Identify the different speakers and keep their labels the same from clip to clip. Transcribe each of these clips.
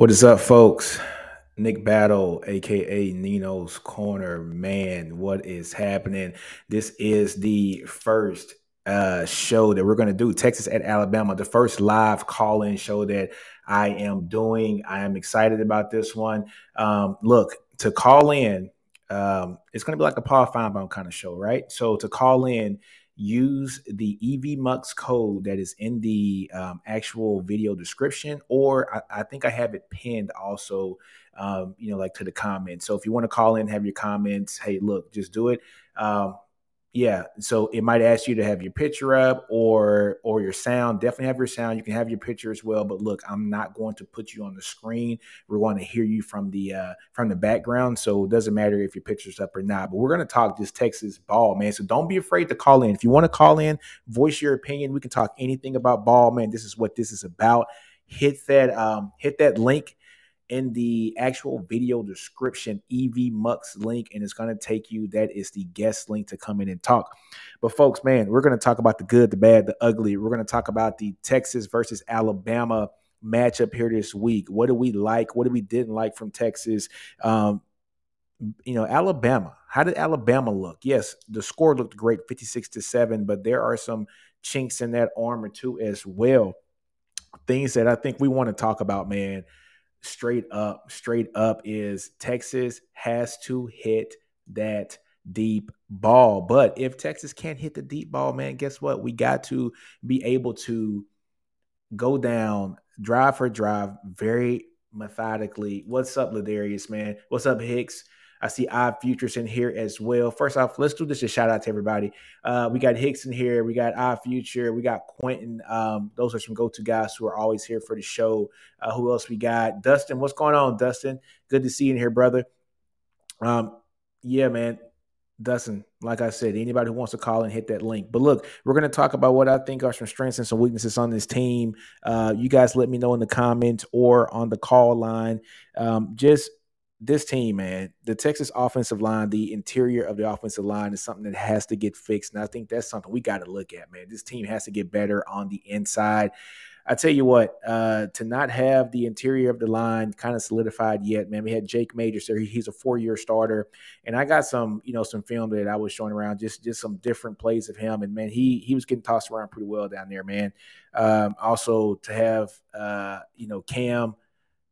Speaker 1: What is up, folks? Nick Battle, aka Nino's Corner. Man, what is happening? This is the first uh, show that we're going to do Texas at Alabama, the first live call in show that I am doing. I am excited about this one. Um, look, to call in, um, it's going to be like a Paul Finebaum kind of show, right? So to call in, use the EVMUX code that is in the um, actual video description, or I, I, think I have it pinned also, um, you know, like to the comments. So if you want to call in, have your comments, hey, look, just do it. Um, yeah, so it might ask you to have your picture up or or your sound. Definitely have your sound. You can have your picture as well. But look, I'm not going to put you on the screen. We're going to hear you from the uh, from the background. So it doesn't matter if your picture's up or not. But we're going to talk this Texas ball, man. So don't be afraid to call in. If you want to call in, voice your opinion. We can talk anything about ball, man. This is what this is about. Hit that um, hit that link in the actual video description EV Mux link, and it's going to take you. That is the guest link to come in and talk. But folks, man, we're going to talk about the good, the bad, the ugly. We're going to talk about the Texas versus Alabama matchup here this week. What do we like? What do we didn't like from Texas? Um, you know, Alabama. How did Alabama look? Yes, the score looked great, 56 to 7, but there are some chinks in that armor too as well. Things that I think we want to talk about, man straight up, straight up is Texas has to hit that deep ball. But if Texas can't hit the deep ball, man, guess what? We got to be able to go down drive for drive very methodically. What's up, Ladarius, man? What's up, Hicks? I see Odd Futures in here as well. First off, let's do this a shout out to everybody. Uh, we got Hicks in here. We got Odd Future. We got Quentin. Um, those are some go to guys who are always here for the show. Uh, who else we got? Dustin. What's going on, Dustin? Good to see you in here, brother. Um, yeah, man. Dustin, like I said, anybody who wants to call and hit that link. But look, we're going to talk about what I think are some strengths and some weaknesses on this team. Uh, you guys let me know in the comments or on the call line. Um, just this team, man, the Texas offensive line, the interior of the offensive line is something that has to get fixed. And I think that's something we got to look at, man. This team has to get better on the inside. I tell you what, uh, to not have the interior of the line kind of solidified yet, man. We had Jake Majors there; he's a four-year starter, and I got some, you know, some film that I was showing around, just just some different plays of him, and man, he he was getting tossed around pretty well down there, man. Um, also to have, uh, you know, Cam,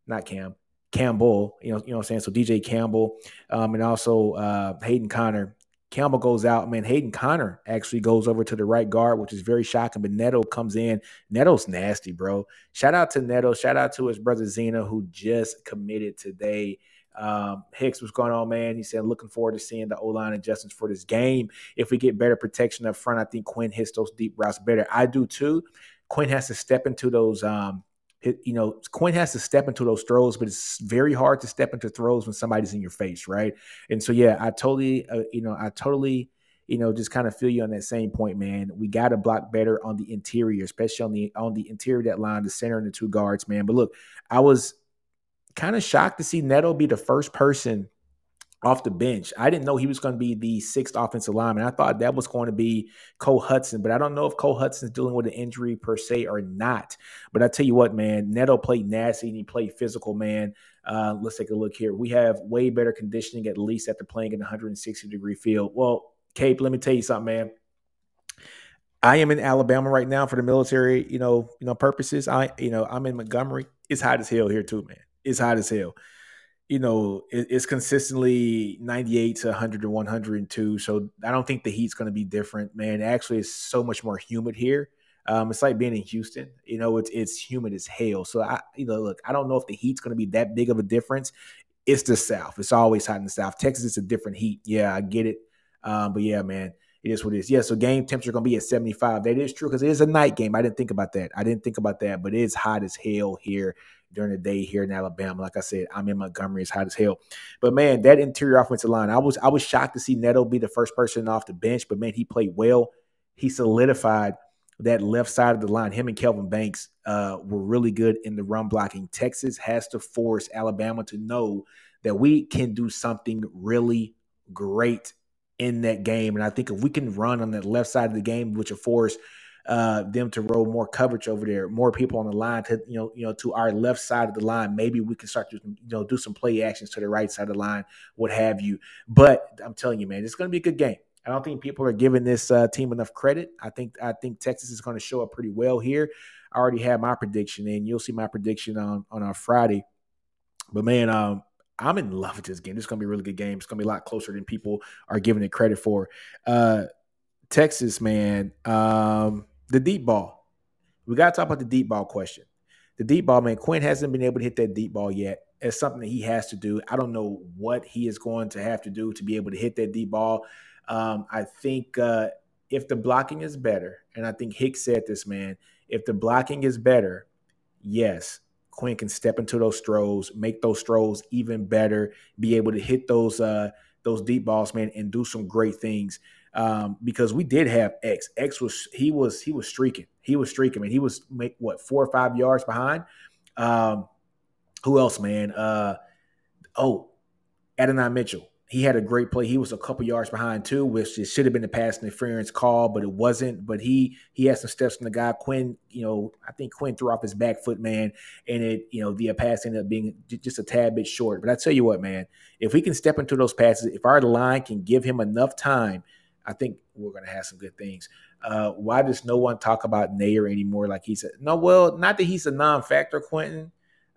Speaker 1: not Cam, Campbell, you know, you know what I'm saying? So DJ Campbell, um, and also uh, Hayden Conner. Campbell goes out, man. Hayden Conner actually goes over to the right guard, which is very shocking. But Neto comes in. Neto's nasty, bro. Shout out to Neto. Shout out to his brother Zena, who just committed today. Um, Hicks, what's going on, man? He said, looking forward to seeing the O line adjustments for this game. If we get better protection up front, I think Quinn hits those deep routes better. I do too. Quinn has to step into those um, you know, Quinn has to step into those throws, but it's very hard to step into throws when somebody's in your face, right? And so, yeah, I totally, uh, you know, I totally, you know, just kind of feel you on that same point, man. We got to block better on the interior, especially on the on the interior that line, the center and the two guards, man. But look, I was kind of shocked to see Neto be the first person off the bench. I didn't know he was going to be the sixth offensive lineman. I thought that was going to be Cole Hutson, but I don't know if Cole Hutson's dealing with an injury per se or not. But I tell you what, man, Neto played nasty and he played physical, man. Uh, let's take a look here. We have way better conditioning, at least after playing in 160 degree field. Well, Cape, let me tell you something, man. I am in Alabama right now for the military, you know, you know, purposes. I, you know, I'm in Montgomery. It's hot as hell here too, man. It's hot as hell you know, it's consistently 98 to 100 to 102. So I don't think the heat's going to be different, man. Actually, it's so much more humid here. Um, it's like being in Houston. You know, it's it's humid as hell. So I, you know, look, I don't know if the heat's going to be that big of a difference. It's the South. It's always hot in the South. Texas is a different heat. Yeah, I get it. Um, but yeah, man, it is what it is. Yeah, so game temperature going to be at 75. That is true because it is a night game. I didn't think about that. I didn't think about that, but it is hot as hell here during the day here in Alabama. Like I said, I'm in Montgomery. It's hot as hell. But man, that interior offensive line, I was I was shocked to see Neto be the first person off the bench. But man, he played well. He solidified that left side of the line. Him and Kelvin Banks uh, were really good in the run blocking. Texas has to force Alabama to know that we can do something really great in that game. And I think if we can run on that left side of the game, which of course uh, them to roll more coverage over there, more people on the line to you know you know to our left side of the line. Maybe we can start to you know do some play actions to the right side of the line, what have you. But I'm telling you, man, it's going to be a good game. I don't think people are giving this uh, team enough credit. I think I think Texas is going to show up pretty well here. I already have my prediction, and you'll see my prediction on on our Friday. But man, um, I'm in love with this game. Is going to be a really good game. It's going to be a lot closer than people are giving it credit for. Uh, Texas, man, um, the deep ball. We got to talk about the deep ball question. The deep ball, man, Quinn hasn't been able to hit that deep ball yet. It's something that he has to do. I don't know what he is going to have to do to be able to hit that deep ball. Um, I think uh, if the blocking is better, and I think Hicks said this, man, if the blocking is better, yes, Quinn can step into those throws, make those throws even better, be able to hit those uh, those deep balls, man, and do some great things. Um, because we did have X. X was he was he was streaking. He was streaking. Man, he was make what four or five yards behind. Um, who else, man? Uh, oh, Adonai Mitchell he had a great play. He was a couple yards behind too, which it should have been a pass interference call, but it wasn't. But he he had some steps from the guy. Quinn, you know, I think Quinn threw off his back foot, man, and it, you know, the pass ended up being just a tad bit short. But I tell you what, man, if we can step into those passes, if our line can give him enough time, I think we're gonna have some good things. Uh, why does no one talk about Neyor anymore? Like he said, no, well, not that he's a non-factor, Quentin.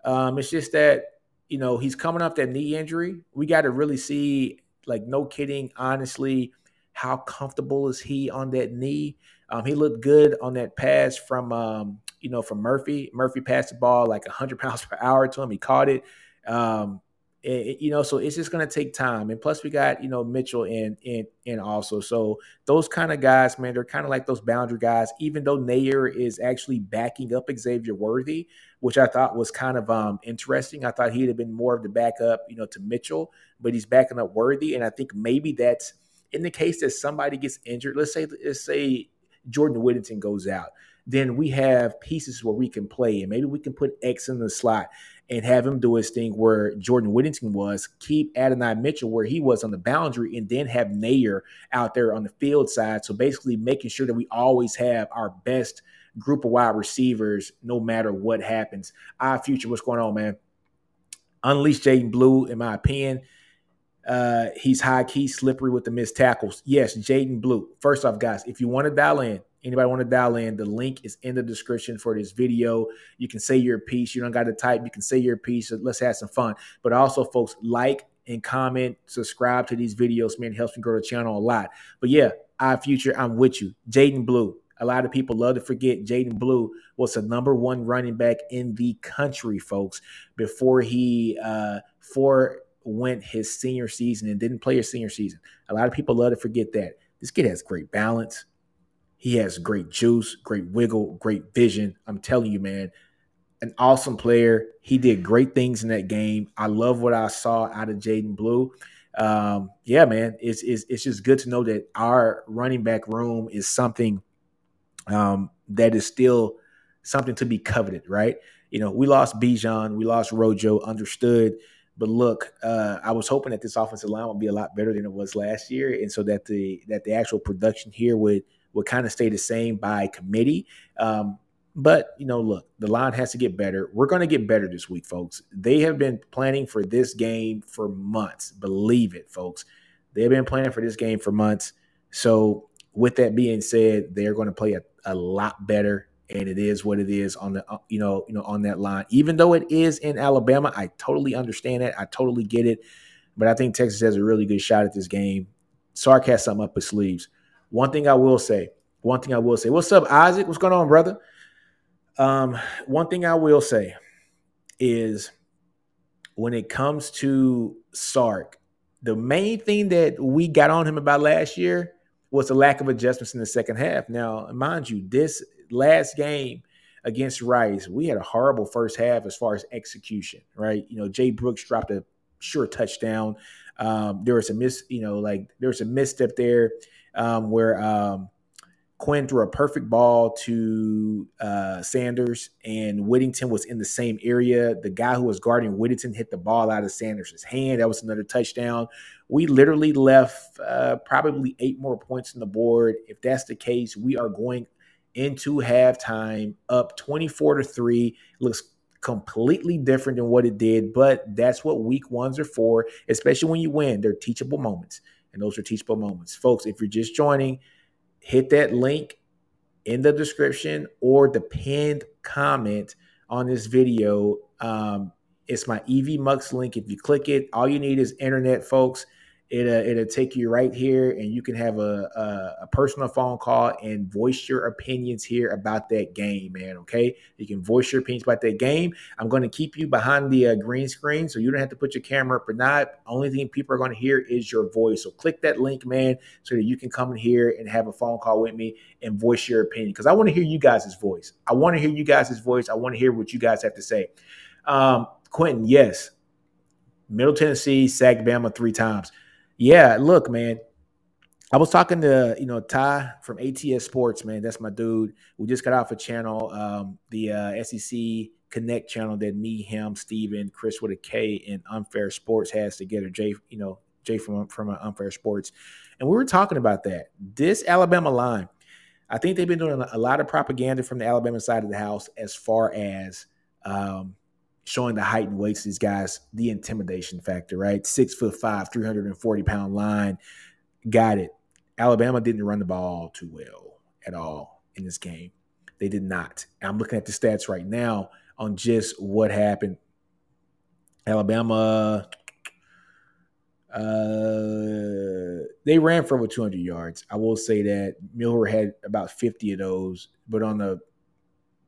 Speaker 1: Um, it's just that you know, he's coming off that knee injury. We got to really see, like, no kidding, honestly, how comfortable is he on that knee? Um, he looked good on that pass from, um, you know, from Murphy. Murphy passed the ball like 100 pounds per hour to him. He caught it. Um, it, you know, so it's just going to take time. And plus, we got you know Mitchell and and and also so those kind of guys, man, they're kind of like those boundary guys. Even though Neyor is actually backing up Xavier Worthy, which I thought was kind of um, interesting. I thought he'd have been more of the backup, you know, to Mitchell, but he's backing up Worthy, and I think maybe that's in the case that somebody gets injured. Let's say let's say Jordan Whittington goes out then we have pieces where we can play and maybe we can put X in the slot and have him do his thing where Jordan Whittington was, keep Adonai Mitchell where he was on the boundary, and then have Neyor out there on the field side. So basically making sure that we always have our best group of wide receivers no matter what happens. Our future, what's going on, man? Unleash Jaydon Blue, in my opinion. Uh, he's high key slippery with the missed tackles. Yes, Jaydon Blue. First off, guys, if you want to dial in, Anybody want to dial in? The link is in the description for this video. You can say your piece. You don't got to type. You can say your piece. Let's have some fun. But also, folks, like and comment, subscribe to these videos. Man, it helps me grow the channel a lot. But yeah, our future, I'm with you. Jaydon Blue. A lot of people love to forget Jaydon Blue was the number one running back in the country, folks, before he uh for went his senior season and didn't play his senior season. A lot of people love to forget that. This kid has great balance. He has great juice, great wiggle, great vision. I'm telling you, man, an awesome player. He did great things in that game. I love what I saw out of Jaydon Blue. Um, yeah, man, it's, it's it's just good to know that our running back room is something um, that is still something to be coveted, right? You know, we lost Bijan, we lost Rojo, understood. But look, uh, I was hoping that this offensive line would be a lot better than it was last year, and so that the that the actual production here would would kind of stay the same by committee. Um, but you know, look, the line has to get better. We're going to get better this week, folks. They have been planning for this game for months. Believe it, folks. They've been planning for this game for months. So, with that being said, they're going to play a, a lot better, and it is what it is on the uh, you know you know on that line. Even though it is in Alabama, I totally understand that. I totally get it. But I think Texas has a really good shot at this game. Sark has something up his sleeves. One thing I will say, one thing I will say. What's up, Isaac? What's going on, brother? Um, one thing I will say is when it comes to Sark, the main thing that we got on him about last year was the lack of adjustments in the second half. Now, mind you, this last game against Rice, we had a horrible first half as far as execution, right? You know, Jay Brooks dropped a sure touchdown. Um, there was a miss, you know, like there was a misstep there um, where um, Quinn threw a perfect ball to uh, Sanders, and Whittington was in the same area. The guy who was guarding Whittington hit the ball out of Sanders' hand. That was another touchdown. We literally left uh, probably eight more points on the board. If that's the case, we are going into halftime, up 24 to 3. Looks completely different than what it did, but that's what week ones are for, especially when you win. They're teachable moments, and those are teachable moments. Folks, if you're just joining, hit that link in the description or the pinned comment on this video. Um, it's my EV Mux link. If you click it, all you need is internet, folks. It, uh, it'll take you right here and you can have a, a, a, personal phone call and voice your opinions here about that game man okay? You can voice your opinions about that game. I'm going to keep you behind the uh, green screen so you don't have to put your camera up or not. Only thing people are going to hear is your voice so click that link man so that you can come in here and have a phone call with me and voice your opinion because i want to hear you guys' voice. I want to hear you guys' voice. I want to hear what you guys have to say. Um, quentin yes. Middle tennessee sacked bama three times yeah, look, man. I was talking to you know Ty from ATS Sports, man. That's my dude. We just got off a channel, um, the uh, SEC Connect channel that me, him, Steven, Chris with a K, and Unfair Sports has together. Jay, you know, Jay from from uh, Unfair Sports, and we were talking about that. This Alabama line, I think they've been doing a lot of propaganda from the Alabama side of the house as far as um, showing the height and weights of these guys, the intimidation factor, right? Six foot five, 340 pound line. Got it. Alabama didn't run the ball too well at all in this game. They did not. I'm looking at the stats right now on just what happened. Alabama, uh, they ran for over 200 yards. I will say that Miller had about 50 of those, but on the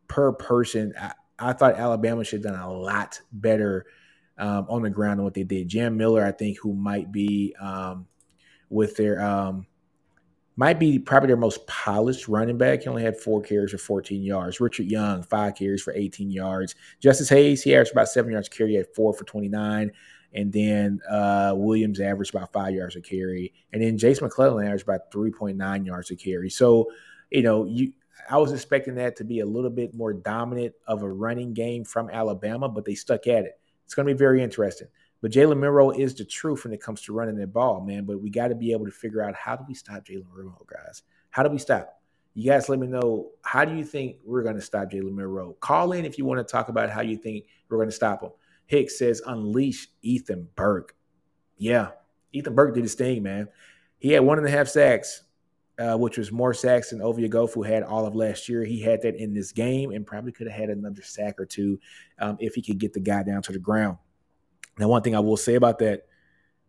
Speaker 1: per person, I, I thought Alabama should have done a lot better um, on the ground than what they did. Jam Miller, I think, who might be um, with their um, might be probably their most polished running back. He only had four carries for 14 yards. Richard Young, five carries for 18 yards. Justice Haynes, he averaged about seven yards carry at four for 29. And then uh, Williams averaged about five yards a carry. And then Jase McClellan averaged about 3.9 yards a carry. So, you know, you I was expecting that to be a little bit more dominant of a running game from Alabama, but they stuck at it. It's going to be very interesting. But Jalen Milroe is the truth when it comes to running the ball, man. But we got to be able to figure out how do we stop Jalen Milroe, guys? How do we stop? You guys let me know how do you think we're going to stop Jalen Milroe? Call in if you want to talk about how you think we're going to stop him. Hicks says unleash Ethan Burke. Yeah, Ethan Burke did his thing, man. He had one and a half sacks uh, which was more sacks than Ovie Oghoufo had all of last year. He had that in this game and probably could have had another sack or two um, if he could get the guy down to the ground. Now, one thing I will say about that,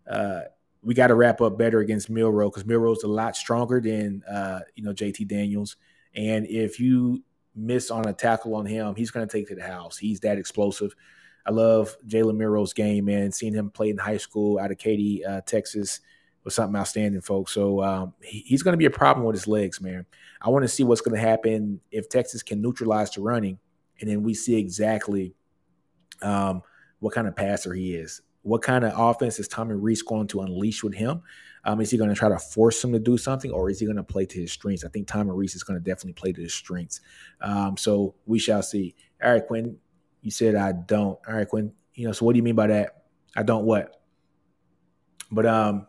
Speaker 1: uh, we got to wrap up better against Milroe because Milroe's a lot stronger than uh, you know JT Daniels, and if you miss on a tackle on him, he's going to take to the house. He's that explosive. I love Jalen Milroe's game, man. Seeing him play in high school out of Katy, uh, Texas was something outstanding, folks. So um, he, he's going to be a problem with his legs, man. I want to see what's going to happen if Texas can neutralize the running, and then we see exactly um, what kind of passer he is. What kind of offense is Tommy Rees going to unleash with him? Um, is he going to try to force him to do something, or is he going to play to his strengths? I think Tommy Rees is going to definitely play to his strengths. Um, so we shall see. All right, Quinn, you said I don't. All right, Quinn. You know, so what do you mean by that? I don't what? But um,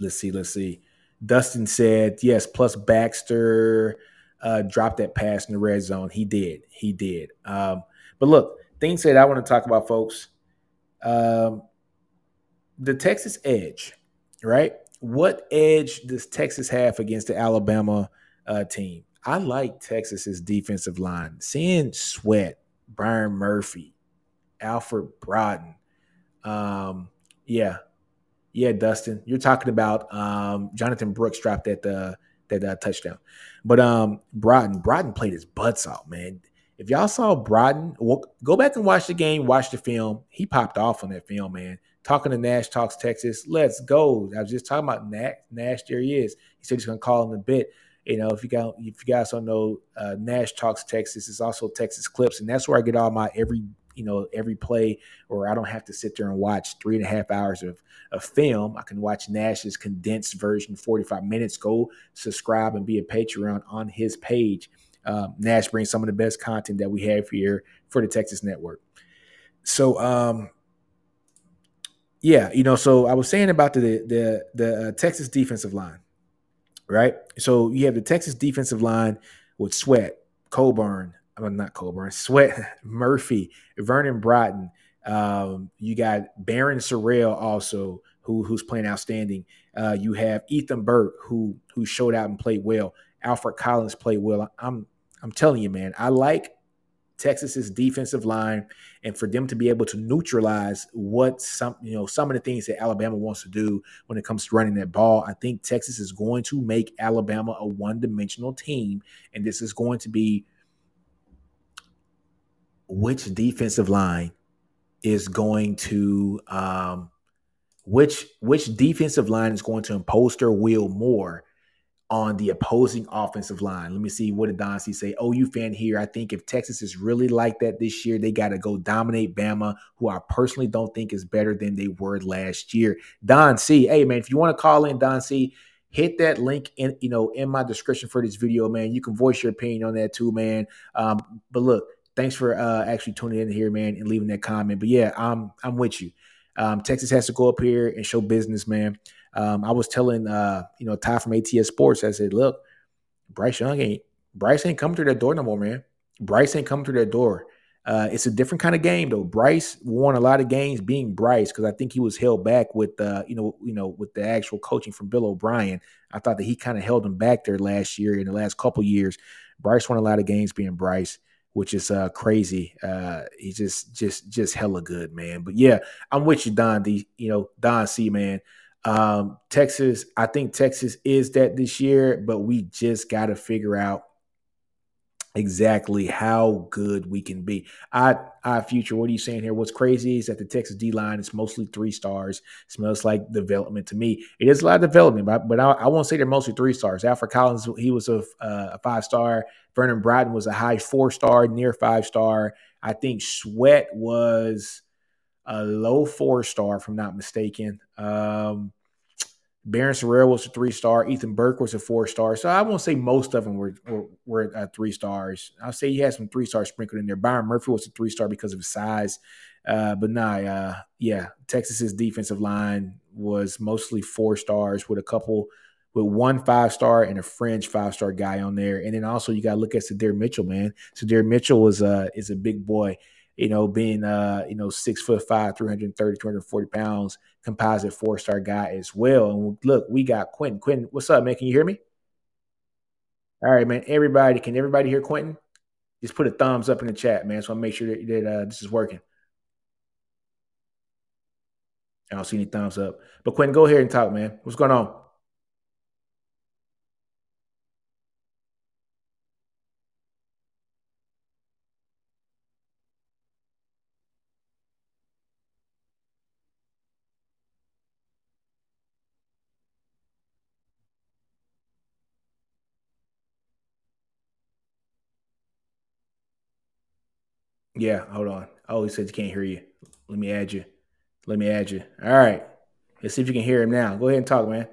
Speaker 1: let's see, let's see. Dustin said, yes, plus Baxter uh, dropped that pass in the red zone. He did. He did. Um, but look, things that I want to talk about, folks. Um, the Texas edge, right? What edge does Texas have against the Alabama uh, team? I like Texas's defensive line. Seeing Sweat, Brian Murphy, Alfred Broughton. Um, yeah, yeah, Dustin, you're talking about um, Jonathan Brooks dropped that uh, that uh, touchdown, but um, Broughton Broughton played his butts out, man. If y'all saw Broughton, well, go back and watch the game, watch the film. He popped off on that film, man. Talking to Nash Talks Texas, let's go. I was just talking about Nash. Nash there he is. He said he's gonna call him a bit. You know, if you got if you guys don't know, uh, Nash Talks Texas is also Texas Clips, and that's where I get all my every you know every play or i don't have to sit there and watch three and a half hours of, of film. I can watch nash's condensed version 45 minutes. Go subscribe and be a patreon on his page. Um, nash brings some of the best content that we have here for the texas network. So um yeah you know so i was saying about the the the uh, texas defensive line right? So you have the texas defensive line with Sweat, Coburn, I mean, not Coburn, Sweat, Murphy, Vernon Broughton. Um, you got Barryn Sorrell also, who who's playing outstanding. Uh, you have Ethan Burke, who who showed out and played well. Alfred Collins played well. I'm I'm telling you, man, I like Texas's defensive line, and for them to be able to neutralize what some you know some of the things that Alabama wants to do when it comes to running that ball, I think Texas is going to make Alabama a one-dimensional team, and this is going to be which defensive line is going to um, which which defensive line is going to impose their will more on the opposing offensive line. Let me see what did Don C say. Oh, you fan here. I think if Texas is really like that this year, they got to go dominate Bama, who I personally don't think is better than they were last year. Don C, hey man, if you want to call in, Don C, hit that link in you know in my description for this video, man. You can voice your opinion on that too, man. Um, but look, thanks for uh, actually tuning in here, man, and leaving that comment. But yeah, I'm I'm with you. Um, Texas has to go up here and show business, man. Um, I was telling uh, you know Ty from ATS Sports, I said, look, Bryce Young ain't Bryce ain't coming through that door no more, man. Bryce ain't coming through that door. Uh, it's a different kind of game though. Bryce won a lot of games being Bryce because I think he was held back with uh, you know, you know, with the actual coaching from Bill O'Brien. I thought that he kind of held him back there last year in the last couple years. Bryce won a lot of games being Bryce which is uh crazy. Uh he's just just just hella good, man. But yeah, I'm with you, Don D. You know, Don C, man. Um, Texas, I think Texas is that this year, but we just gotta figure out exactly how good we can be. I, I future, what are you saying here? What's crazy is that the Texas D line is mostly three stars. Smells like development to me. It is a lot of development, but, but I, I won't say they're mostly three stars. Alfred Collins, he was a, uh, a five star. Vernon Broughton was a high four star, near five star. I think Sweat was a low four star, if I'm not mistaken. Um, Barryn Sorrell was a three star. Ethan Burke was a four star. So I won't say most of them were were, were uh, three stars. I'll say he had some three stars sprinkled in there. Byron Murphy was a three star because of his size. Uh, but nah, uh, yeah, Texas's defensive line was mostly four stars with a couple with one five star and a fringe five star guy on there. And then also you got to look at Sydir Mitchell, man. Sydir Mitchell was uh is a big boy you know, being uh, you know, six foot five, 330, 240 pounds, composite four-star guy as well. And look, we got Quentin. Quentin, what's up, man? Can you hear me? All right, man. Everybody, can everybody hear Quentin? Just put a thumbs up in the chat, man. So I make sure that, that uh, this is working. I don't see any thumbs up. But Quentin, go ahead and talk, man. What's going on? Yeah, hold on. Oh, he said you can't hear you. Let me add you. Let me add you. All right. Let's see if you can hear him now. Go ahead and talk, man.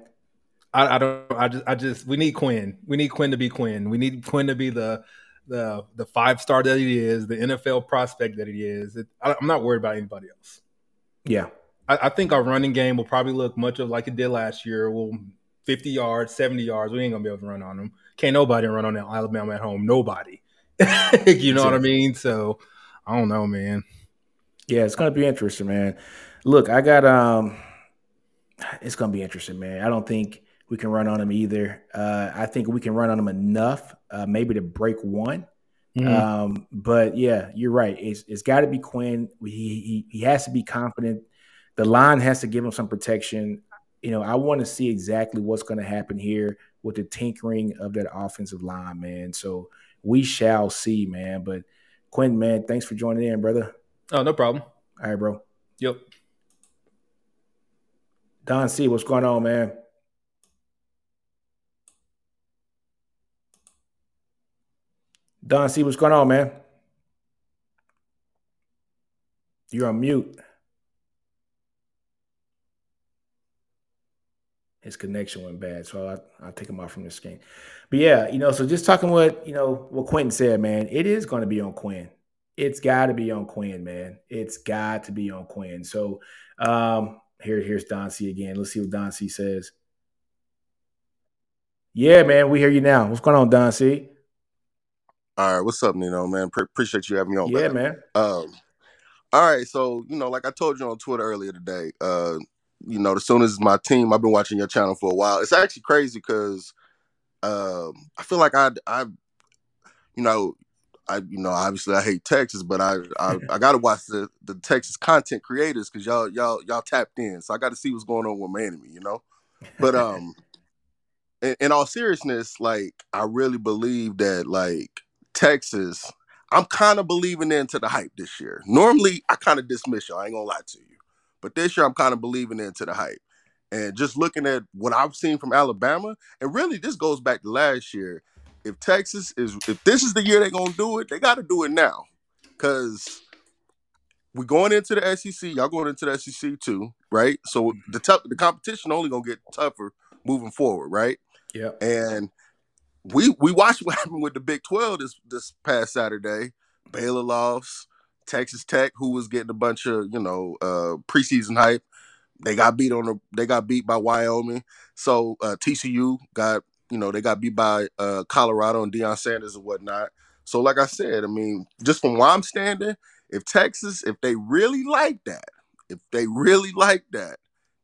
Speaker 2: I, I don't. I just. I just. We need Quinn. We need Quinn to be Quinn. We need Quinn to be the the the five star that he is, the NFL prospect that he is. It, I, am not worried about anybody else.
Speaker 1: Yeah,
Speaker 2: I, I, think our running game will probably look much of like it did last year. We'll 50 yards, 70 yards. We ain't gonna be able to run on them. Can't nobody run on Alabama at home. Nobody. you know what I mean? So I don't know, man.
Speaker 1: Yeah, it's gonna be interesting, man. Look, I got um, it's gonna be interesting, man. I don't think we can run on them either. Uh, I think we can run on them enough, uh, maybe to break one. Mm-hmm. Um, but yeah, you're right. It's, it's got to be Quinn. He, he he has to be confident. The line has to give him some protection. You know, I want to see exactly what's going to happen here with the tinkering of that offensive line, man. So we shall see, man. But Quinn, man, thanks for joining in, brother.
Speaker 2: Oh, no problem.
Speaker 1: All right, bro.
Speaker 2: Yep.
Speaker 1: Don C, what's going on, man? Don C, what's going on, man? You're on mute. his connection went bad. So I, I'll take him off from this game. But yeah, you know, so just talking what, you know, what Quentin said, man, it is going to be on Quinn. It's got to be on Quinn, man. It's got to be on Quinn. So um, here, here's Don C again. Let's see what Don C says. Yeah, man, we hear you now. What's going on, Don C?
Speaker 3: All right, what's up, Nino? Man, Pre- appreciate you having me on.
Speaker 1: Yeah,
Speaker 3: man.
Speaker 1: man.
Speaker 3: Um, all right, so you know, like I told you on Twitter earlier today, uh, you know, as soon as my team, I've been watching your channel for a while. It's actually crazy because um, I feel like I, I, you know, I, you know, obviously I hate Texas, but I, I, I got to watch the the Texas content creators because y'all, y'all, y'all tapped in, so I got to see what's going on with my enemy, you know. But um, in, in all seriousness, like I really believe that like Texas, I'm kind of believing into the hype this year. Normally, I kind of dismiss y'all. I ain't gonna lie to you, but this year I'm kind of believing into the hype. And just looking at what I've seen from Alabama, and really this goes back to last year. If Texas is, if this is the year they're gonna do it, they got to do it now, because we're going into the SEC. Y'all going into the SEC too, right? So the tough, the competition only gonna get tougher moving forward, right?
Speaker 1: Yeah.
Speaker 3: And we we watched what happened with the Big Twelve this this past Saturday. Baylor lost. Texas Tech, who was getting a bunch of you know uh, preseason hype, they got beat on the they got beat by Wyoming. So uh, TCU got you know they got beat by uh, Colorado and Deion Sanders and whatnot. So like I said, I mean, just from where I'm standing, if Texas, if they really like that, if they really like that,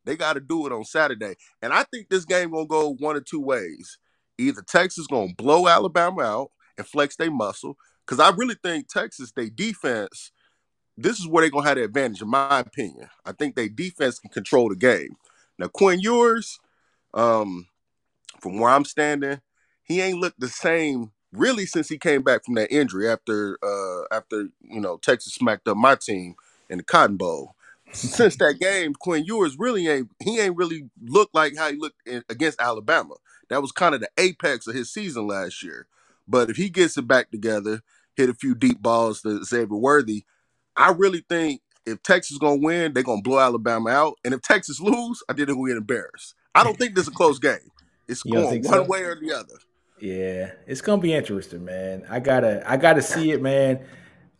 Speaker 3: they got to do it on Saturday. And I think this game gonna go one or two ways. Either Texas gonna blow Alabama out and flex their muscle, because I really think Texas, they defense, this is where they're gonna have the advantage, in my opinion. I think they defense can control the game. Now, Quinn Ewers, um, from where I'm standing, he ain't looked the same really since he came back from that injury after uh after you know Texas smacked up my team in the Cotton Bowl. Since that game, Quinn Ewers really ain't he ain't really looked like how he looked in, against Alabama. That was kind of the apex of his season last year. But if he gets it back together, hit a few deep balls to Xavier Worthy, I really think if Texas is gonna win, they're gonna blow Alabama out. And if Texas lose, I think they're gonna get embarrassed. I don't think this is a close game. It's
Speaker 1: You don't
Speaker 3: going
Speaker 1: think
Speaker 3: one
Speaker 1: so?
Speaker 3: way or the other.
Speaker 1: Yeah, it's gonna be interesting, man. I gotta, I gotta see it, man.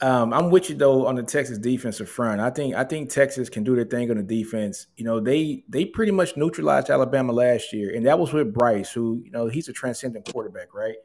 Speaker 1: Um, I'm with you though on the Texas defensive front. I think, I think Texas can do their thing on the defense. You know, they they pretty much neutralized Alabama last year, and that was with Bryce, who you know he's a transcendent quarterback, right?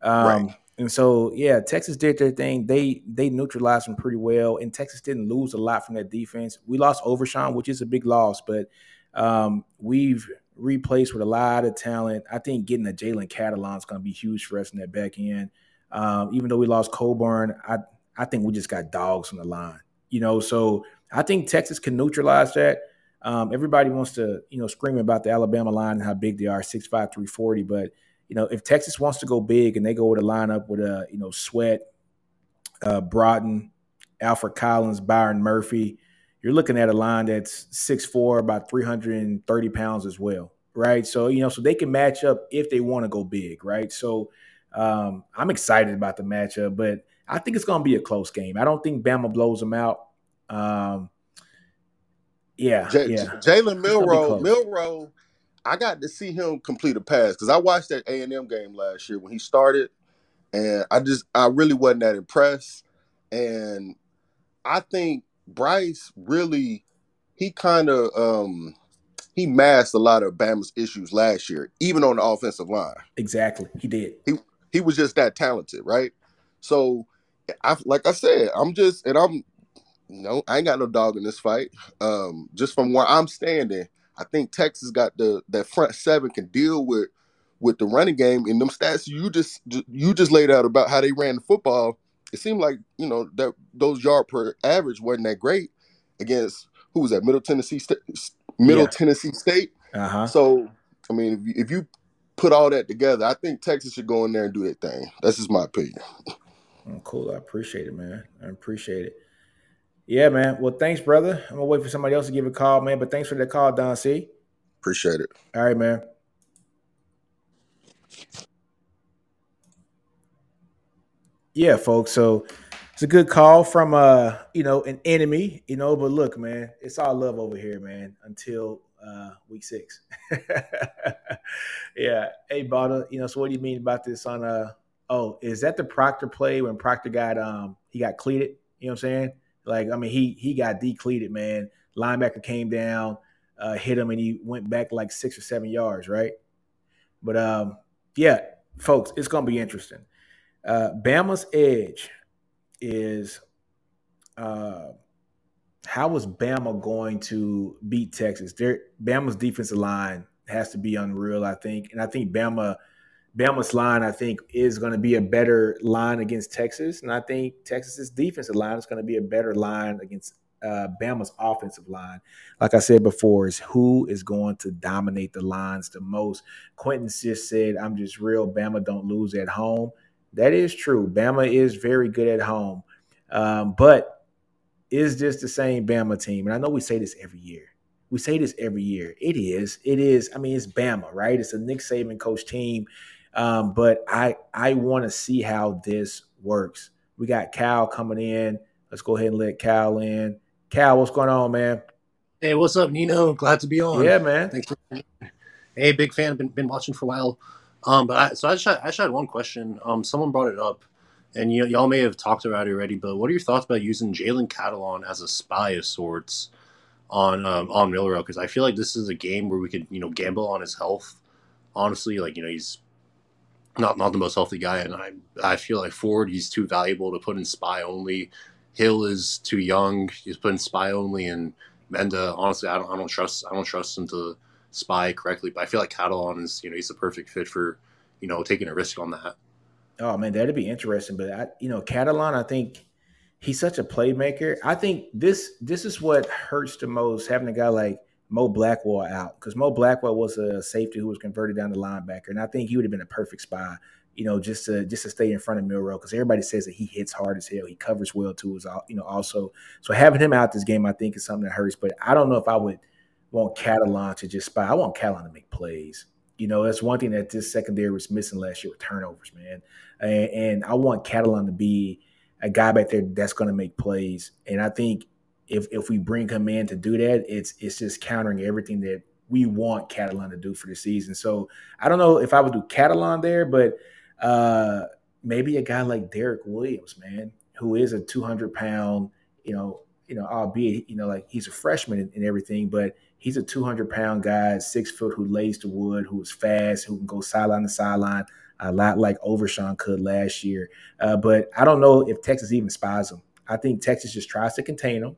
Speaker 1: Um,
Speaker 3: Right.
Speaker 1: And so, yeah, Texas did their thing. They they neutralized them pretty well, and Texas didn't lose a lot from that defense. We lost Overshown, which is a big loss, but um, we've replaced with a lot of talent. I think getting a Jalen Catalon is going to be huge for us in that back end. Um, even though we lost Coburn, I I think we just got dogs on the line. You know, so I think Texas can neutralize that. Um, everybody wants to, you know, scream about the Alabama line and how big they are, six five three forty, But, you know, if Texas wants to go big and they go with a lineup with a, you know, Sweat, uh, Broughton, Alfred Collins, Byron Murphy, you're looking at a line that's 6'4", about 330 pounds as well, right? So, you know, so they can match up if they want to go big, right? So um, I'm excited about the matchup, but I think it's going to be a close game. I don't think Bama blows them out. Um, yeah,
Speaker 3: J-
Speaker 1: yeah.
Speaker 3: Jalen
Speaker 1: It's gonna be Milroe.
Speaker 3: Milroe, I got to see him complete a pass because I watched that A and M game last year when he started, and I just I really wasn't that impressed. And I think Bryce really he kind of um he masked a lot of Bama's issues last year, even on the offensive line.
Speaker 1: Exactly. He did.
Speaker 3: He he was just that talented, right? So, I like I said, I'm just and I'm you know I ain't got no dog in this fight. Um, just from where I'm standing, I think Texas got the that front seven can deal with with the running game and them stats you just you just laid out about how they ran the football. It seemed like you know that those yard per average wasn't that great against who was that Middle Tennessee State, Middle
Speaker 1: Yeah.
Speaker 3: Tennessee State.
Speaker 1: Uh huh.
Speaker 3: So I mean, if you, if you put all that together, I think Texas should go in there and do that thing. That's just my opinion.
Speaker 1: Cool. I appreciate it, man. I appreciate it. Yeah, man. Well, thanks, brother. I'm gonna wait for somebody else to give a call, man. But thanks for the call, Don C.
Speaker 3: Appreciate it.
Speaker 1: All right, man. Yeah, folks. So it's a good call from uh, you know, an enemy, you know, but look, man, it's all love over here, man, until uh week six. yeah. Hey Bada, you know, so what do you mean about this on uh oh, is that the Proctor play when Proctor got um he got cleated? You know what I'm saying? Like, I mean, he he got decleated, man. Linebacker came down, uh, hit him, and he went back like six or seven yards, right? But um, yeah, folks, it's gonna be interesting. Uh, Bama's edge is uh, how is Bama going to beat Texas? Their Bama's defensive line has to be unreal, I think, and I think Bama Bama's line, I think, is going to be a better line against Texas, and I think Texas's defensive line is going to be a better line against uh, Bama's offensive line. Like I said before, is who is going to dominate the lines the most. Quentin just said, "I'm just real. Bama don't lose at home." That is true. Bama is very good at home, um, but is this the same Bama team? And I know we say this every year. We say this every year. It is. It is. I mean, it's Bama, right? It's a Nick Saban coach team. Um, but I I want to see how this works. We got Cal coming in. Let's go ahead and let Cal in. Cal, what's going on, man?
Speaker 4: Hey, what's up, Nino? Glad to be on.
Speaker 1: Yeah, man.
Speaker 4: Thanks. For, hey, big fan. Been been watching for a while. Um, but I, so I just had, I just had one question. Um, someone brought it up, and you y'all may have talked about it already. But what are your thoughts about using Jalen Catalon as a spy of sorts on um, on Milroe? Because I feel like this is a game where we could you know gamble on his health. Honestly, like you know he's not not the most healthy guy, and I I feel like Ford he's too valuable to put in spy only. Hill is too young. He's put in spy only, and Menda. Honestly, I don't I don't trust I don't trust him to spy correctly. But I feel like Catalon is you know he's the perfect fit for you know taking a risk on that.
Speaker 1: Oh man, that'd be interesting. But I, you know, Catalon, I think he's such a playmaker. I think this this is what hurts the most having a guy like Mo Blackwell out because Mo Blackwell was a safety who was converted down to linebacker, and I think he would have been a perfect spy, you know, just to just to stay in front of Milroe because everybody says that he hits hard as hell, he covers well too, is you know also so having him out this game I think is something that hurts, but I don't know if I would want Catalon to just spy. I want Catalon to make plays. You know, that's one thing that this secondary was missing last year with turnovers, man, and, and I want Catalon to be a guy back there that's going to make plays, and I think if if we bring him in to do that, it's it's just countering everything that we want Catalon to do for the season. So I don't know if I would do Catalon there, but uh, maybe a guy like Derek Williams, man, who is a 200 pound, you know, you know, albeit you know, like he's a freshman and, everything, but he's a 200 pound guy, six foot, who lays the wood, who is fast, who can go sideline to sideline, a lot like Overshown could last year. Uh, but I don't know if Texas even spies him. I think Texas just tries to contain him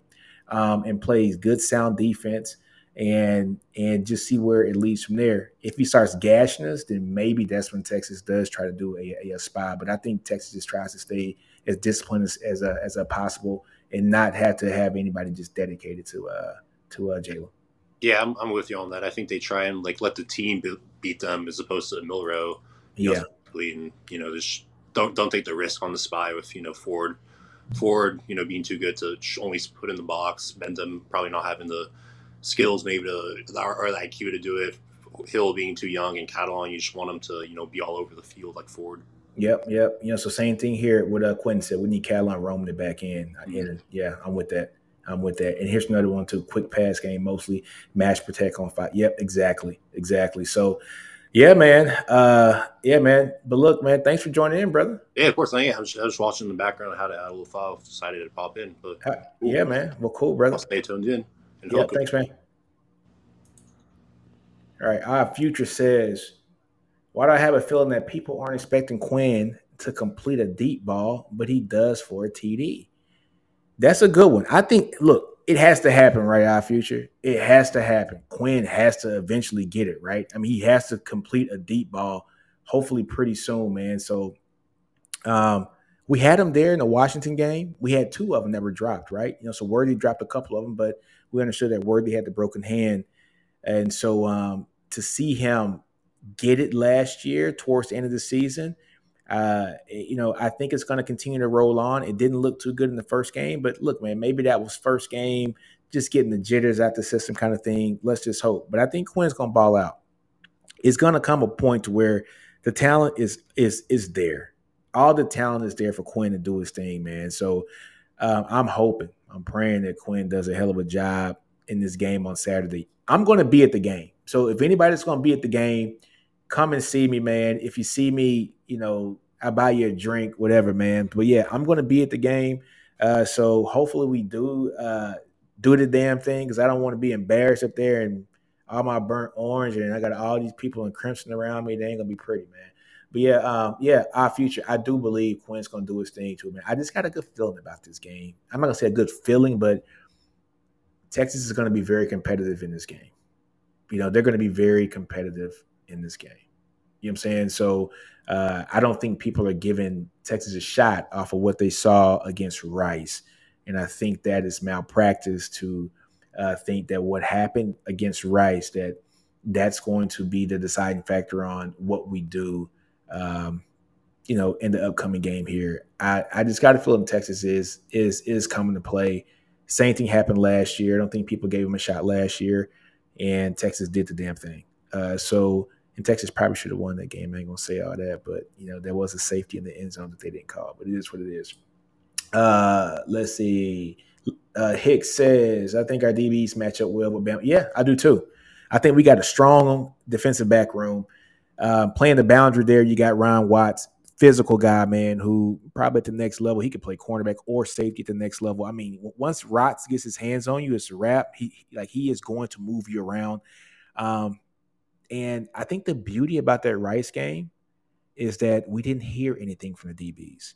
Speaker 1: um, and plays good sound defense and and just see where it leads from there. If he starts gashing us, then maybe that's when Texas does try to do a, a, a spy. But I think Texas just tries to stay as disciplined as as a, as a possible and not have to have anybody just dedicated to uh to uh Jalen.
Speaker 4: Yeah, I'm, I'm with you on that. I think they try and like let the team beat them as opposed to Milroe.
Speaker 1: Yeah,
Speaker 4: know, and you know, just don't don't take the risk on the spy with you know Ford Ford, you know, being too good to only put in the box, Bentham probably not having the skills maybe to or the IQ to do it. Hill being too young and Catalon, you just want him to, you know, be all over the field like Ford.
Speaker 1: Yep, yep. You know, so same thing here. What uh, Quentin said, we need Catalon roaming it back in. Mm-hmm. And yeah, I'm with that. I'm with that. And here's another one too. Quick pass game, mostly match protect on five. Yep, exactly, exactly. So yeah, man. Uh, yeah, man. But look, man, thanks for joining in, brother.
Speaker 4: Yeah, of course. I am. I was, just watching the background how to add a little file. Decided to pop in. But
Speaker 1: uh, yeah, man. Well, cool, brother. I'll
Speaker 4: stay tuned in.
Speaker 1: Yeah, thanks, man. All right. Our future says, "Why do I have a feeling that people aren't expecting Quinn to complete a deep ball, but he does for a TD?" That's a good one. I think. Look, it has to happen, right? Our future, it has to happen. Quinn has to eventually get it, right? I mean, he has to complete a deep ball, hopefully pretty soon, man. So, um, we had him there in the Washington game. We had two of them that were dropped, right? You know, so Worthy dropped a couple of them, but we understood that Worthy had the broken hand, and so um, to see him get it last year towards the end of the season uh, you know, I think it's going to continue to roll on. It didn't look too good in the first game, but look, man, maybe that was first game, just getting the jitters out the system kind of thing. Let's just hope. But I think Quinn's going to ball out. It's going to come a point to where the talent is is is there. All the talent is there for Quinn to do his thing, man. So um, I'm hoping, I'm praying that Quinn does a hell of a job in this game on Saturday. I'm going to be at the game. So if anybody's going to be at the game, come and see me, man. If you see me, you know, I buy you a drink, whatever, man. But yeah, I'm going to be at the game. Uh, so hopefully we do uh, do the damn thing because I don't want to be embarrassed up there and all my burnt orange and I got all these people in crimson around me. They ain't gonna be pretty, man. But yeah, um, yeah, our future. I do believe Quinn's gonna do his thing too, man. I just got a good feeling about this game. I'm not gonna say a good feeling, but Texas is gonna be very competitive in this game. You know, they're gonna be very competitive in this game. You know what I'm saying? So uh, I don't think people are giving Texas a shot off of what they saw against Rice. And I think that is malpractice to uh, think that what happened against Rice, that that's going to be the deciding factor on what we do, um, you know, in the upcoming game here. I, I just got to feel in Texas is is is coming to play. Same thing happened last year. I don't think people gave him a shot last year, and Texas did the damn thing. Uh, so and Texas probably should have won that game. I ain't gonna say all that, but you know there was a safety in the end zone that they didn't call. But it is what it is. Uh, let's see. Uh, Hicks says, "I think our DBs match up well with Bama." Yeah, I do too. I think we got a strong defensive back room. Uh, playing the boundary there, you got Ryan Watts, physical guy, man, who probably at the next level he could play cornerback or safety at the next level. I mean, once Watts gets his hands on you, it's a wrap. He like he is going to move you around. Um, and I think the beauty about that Rice game is that we didn't hear anything from the DBs,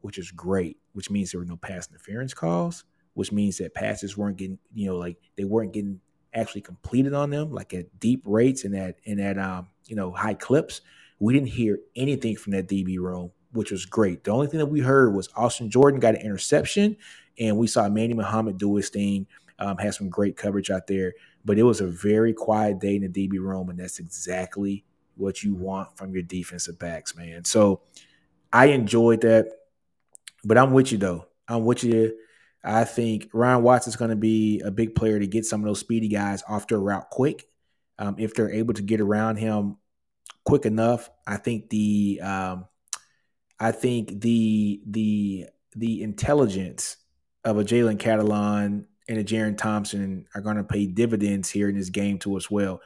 Speaker 1: which is great, which means there were no pass interference calls, which means that passes weren't getting, you know, like they weren't getting actually completed on them, like at deep rates and at and at um, you know, high clips. We didn't hear anything from that DB room, which was great. The only thing that we heard was Austin Jordan got an interception, and we saw Manny Muhammad do his thing, um, had some great coverage out there. But it was a very quiet day in the DB room, and that's exactly what you want from your defensive backs, man. So I enjoyed that. But I'm with you though. I'm with you. I think Ryan Watts is going to be a big player to get some of those speedy guys off their route quick. Um, if they're able to get around him quick enough, I think the um, I think the the the intelligence of a Jalen Catalon and a Jerrin Thompson are going to pay dividends here in this game to us well.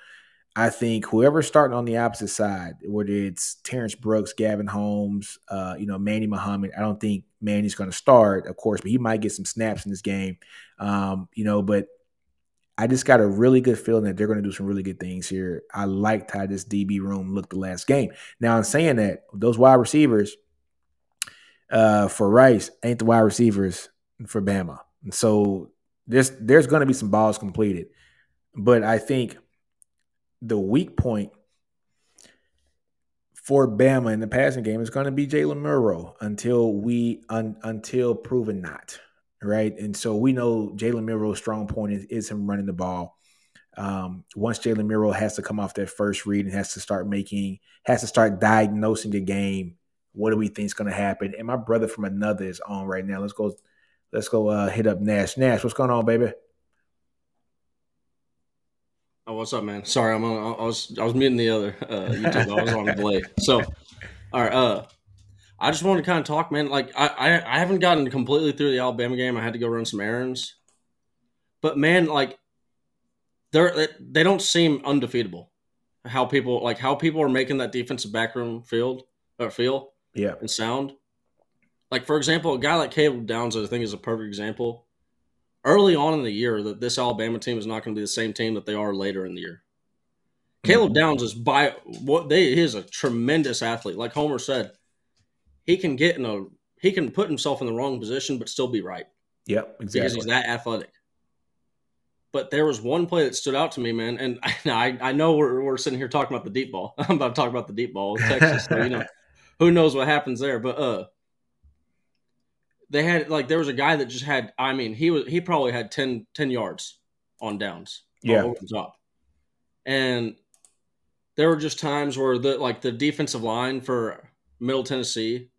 Speaker 1: I think whoever's starting on the opposite side, whether it's Terrance Brooks, Gavin Holmes, uh, you know, Manny Muhammad, I don't think Manny's going to start, of course, but he might get some snaps in this game. Um, you know, but I just got a really good feeling that they're going to do some really good things here. I liked how this DB room looked the last game. Now, I'm saying that those wide receivers uh, for Rice ain't the wide receivers for Bama. And so there's there's going to be some balls completed, but I think the weak point for Bama in the passing game is going to be Jalen Milroe until we un, until proven not right. And so we know Jalen Milroe's strong point is, is him running the ball. Um, once Jalen Milroe has to come off that first read and has to start making has to start diagnosing the game. What do we think is going to happen? And my brother from another is on right now. Let's go Let's go uh, hit up Nash. Nash, what's going on, baby?
Speaker 5: Oh, what's up, man? Sorry, I'm on. I was I was meeting the other uh, YouTube. I was on delay. So, all right. Uh, I just wanted to kind of talk, man. Like I, I I haven't gotten completely through the Alabama game. I had to go run some errands, but man, like they're they don't seem undefeatable. How people like how people are making that defensive backroom field or feel,
Speaker 1: yeah,
Speaker 5: and sound. Like for example, a guy like Caleb Downs, I think, is a perfect example. Early on in the year, that this Alabama team is not going to be the same team that they are later in the year. Mm-hmm. Caleb Downs is by what they he is a tremendous athlete. Like Homer said, he can get in a he can put himself in the wrong position but still be right.
Speaker 1: Yep, exactly.
Speaker 5: Because he's that athletic. But there was one play that stood out to me, man, and I I know we're, we're sitting here talking about the deep ball. I'm about to talk about the deep ball Texas, so, you know, who knows what happens there. But uh, they had like there was a guy that just had I mean he was he probably had 10, 10 yards on downs
Speaker 1: yeah.
Speaker 5: over the top. And there were just times where the like the defensive line for Middle Tennessee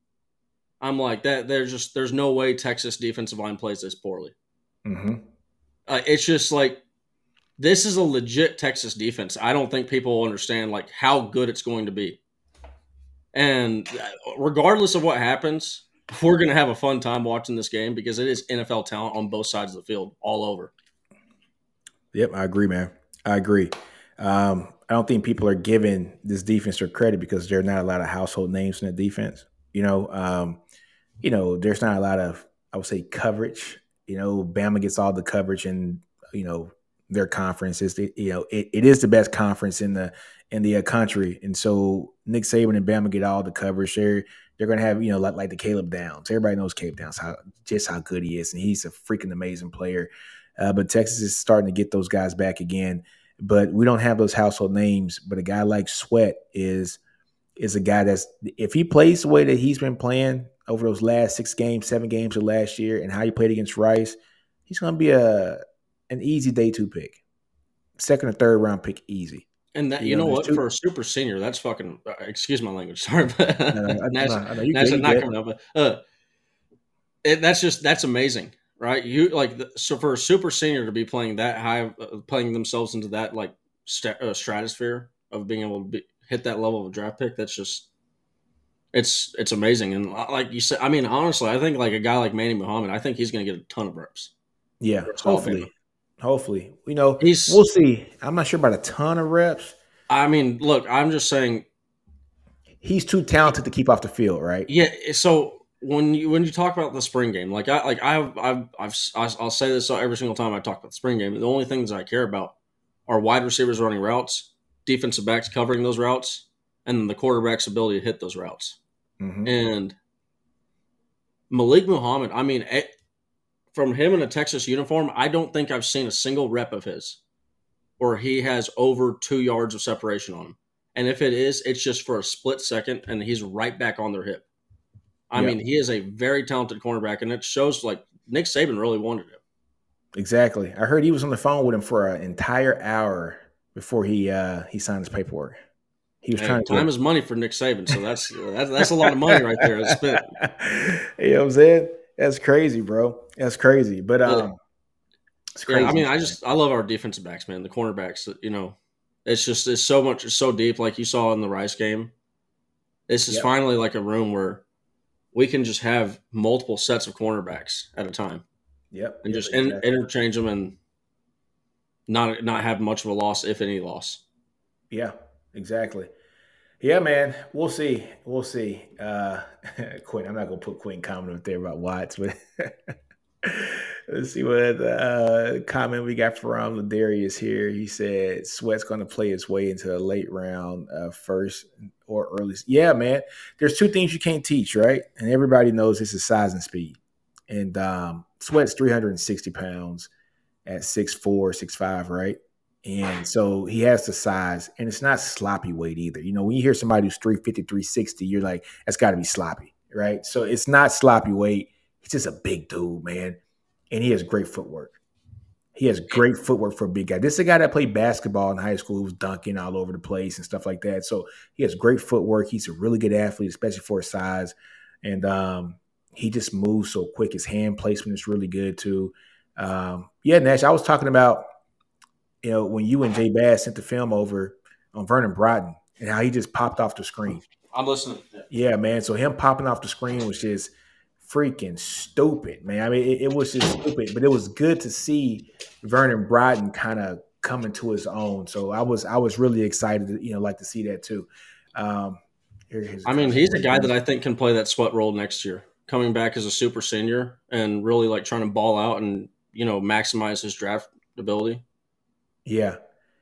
Speaker 5: I'm like that there's just there's no way Texas defensive line plays this poorly.
Speaker 1: Mm-hmm.
Speaker 5: uh, it's just like this is a legit Texas defense. I don't think people understand like how good it's going to be. And uh, regardless of what happens we're going to have a fun time watching this game because it is NFL talent on both sides of the field, all over.
Speaker 1: Yep, I agree, man. I agree. Um, I don't think people are giving this defense their credit because there are not a lot of household names in the defense. You know, um, you know, there's not a lot of I would say coverage. You know, Bama gets all the coverage, and you know, their conference. Is the, you know it, it is the best conference in the in the uh, country, and so Nick Saban and Bama get all the coverage. They're they're gonna have you know like like the Caleb Downs. Everybody knows Caleb Downs how just how good he is, and he's a freaking amazing player. Uh, but Texas is starting to get those guys back again. But we don't have those household names. But a guy like Sweat is is a guy that's if he plays the way that he's been playing over those last six games, seven games of last year, and how he played against Rice, he's going to be a an easy day two pick, second or third round pick, easy.
Speaker 5: And that you, you know, know what, two- for a super senior, that's fucking. Uh, excuse my language, sorry, but no, that's not coming up. But, uh, it, that's just that's amazing, right? You like the, so for a super senior to be playing that high, uh, playing themselves into that like st- uh, stratosphere of being able to be, hit that level of a draft pick. That's just it's it's amazing. And like you said, I mean, honestly, I think like a guy like Manny Muhammad, I think he's going to get a ton of reps.
Speaker 1: Yeah, hopefully, hopefully, you know, he's we'll see. I'm not sure about a ton of reps.
Speaker 5: I mean, look, I'm just saying
Speaker 1: he's too talented to keep off the field, right?
Speaker 5: Yeah. So when you when you talk about the spring game, like I like I've I've, I've I'll say this every single time I talk about the spring game. The only things I care about are wide receivers running routes defensive backs covering those routes, and the quarterback's ability to hit those routes. Mm-hmm. And Malik Muhammad, I mean, from him in a Texas uniform, I don't think I've seen a single rep of his or he has over two yards of separation on him. And if it is, it's just for a split second and he's right back on their hip. I mean, he is a very talented cornerback, and it shows like Nick Saban really wanted him.
Speaker 1: Exactly. I heard he was on the phone with him for an entire hour before he uh, he signed his paperwork. He was hey, trying
Speaker 5: to time is money for Nick Saban, so that's that's, that's a lot of money right there to spend.
Speaker 1: you know what I'm saying? That's crazy, bro. That's crazy. But um,
Speaker 5: it's crazy. Yeah, I mean, I just I love our defensive backs, man. The cornerbacks, you know, it's just it's so much, it's so deep. Like you saw in the Rice game, this is finally like a room where we can just have multiple sets of cornerbacks at a time.
Speaker 1: Yep.
Speaker 5: And yep, just exactly. in, interchange them and not not have much of a loss, if any loss.
Speaker 1: Yeah, exactly. Yeah, man. We'll see. We'll see. Uh Quinn, I'm not gonna put Quinn comment up there about Watts, but let's see what uh comment we got from Ladarius here. He said Sweat's gonna play his way into a late round uh first or early. Yeah, man. There's two things you can't teach, right? And everybody knows this is size and speed. And um Sweat's 360 pounds at six four, six five, right? And so he has the size, and it's not sloppy weight either. You know, when you hear somebody who's 350, 360, you're like, that's got to be sloppy, right? So it's not sloppy weight. He's just a big dude, man. And he has great footwork. He has great footwork for a big guy. This is a guy that played basketball in high school who was dunking all over the place and stuff like that. So he has great footwork. He's a really good athlete, especially for his size. And um, he just moves so quick. His hand placement is really good too. Um, yeah, Nash, I was talking about, you know, when you and Jay Bass sent the film over on Vernon Broughton and how he just popped off the screen.
Speaker 5: I'm listening.
Speaker 1: Yeah, man. So him popping off the screen was just freaking stupid, man. I mean, it, it was just stupid, but it was good to see Vernon Broughton kind of coming to his own. So I was I was really excited, to, you know, like to see that too. Um,
Speaker 5: I mean, he's a guy that I think can play that sweat role next year, coming back as a super senior and really like trying to ball out and you know, maximize his draft ability.
Speaker 1: Yeah.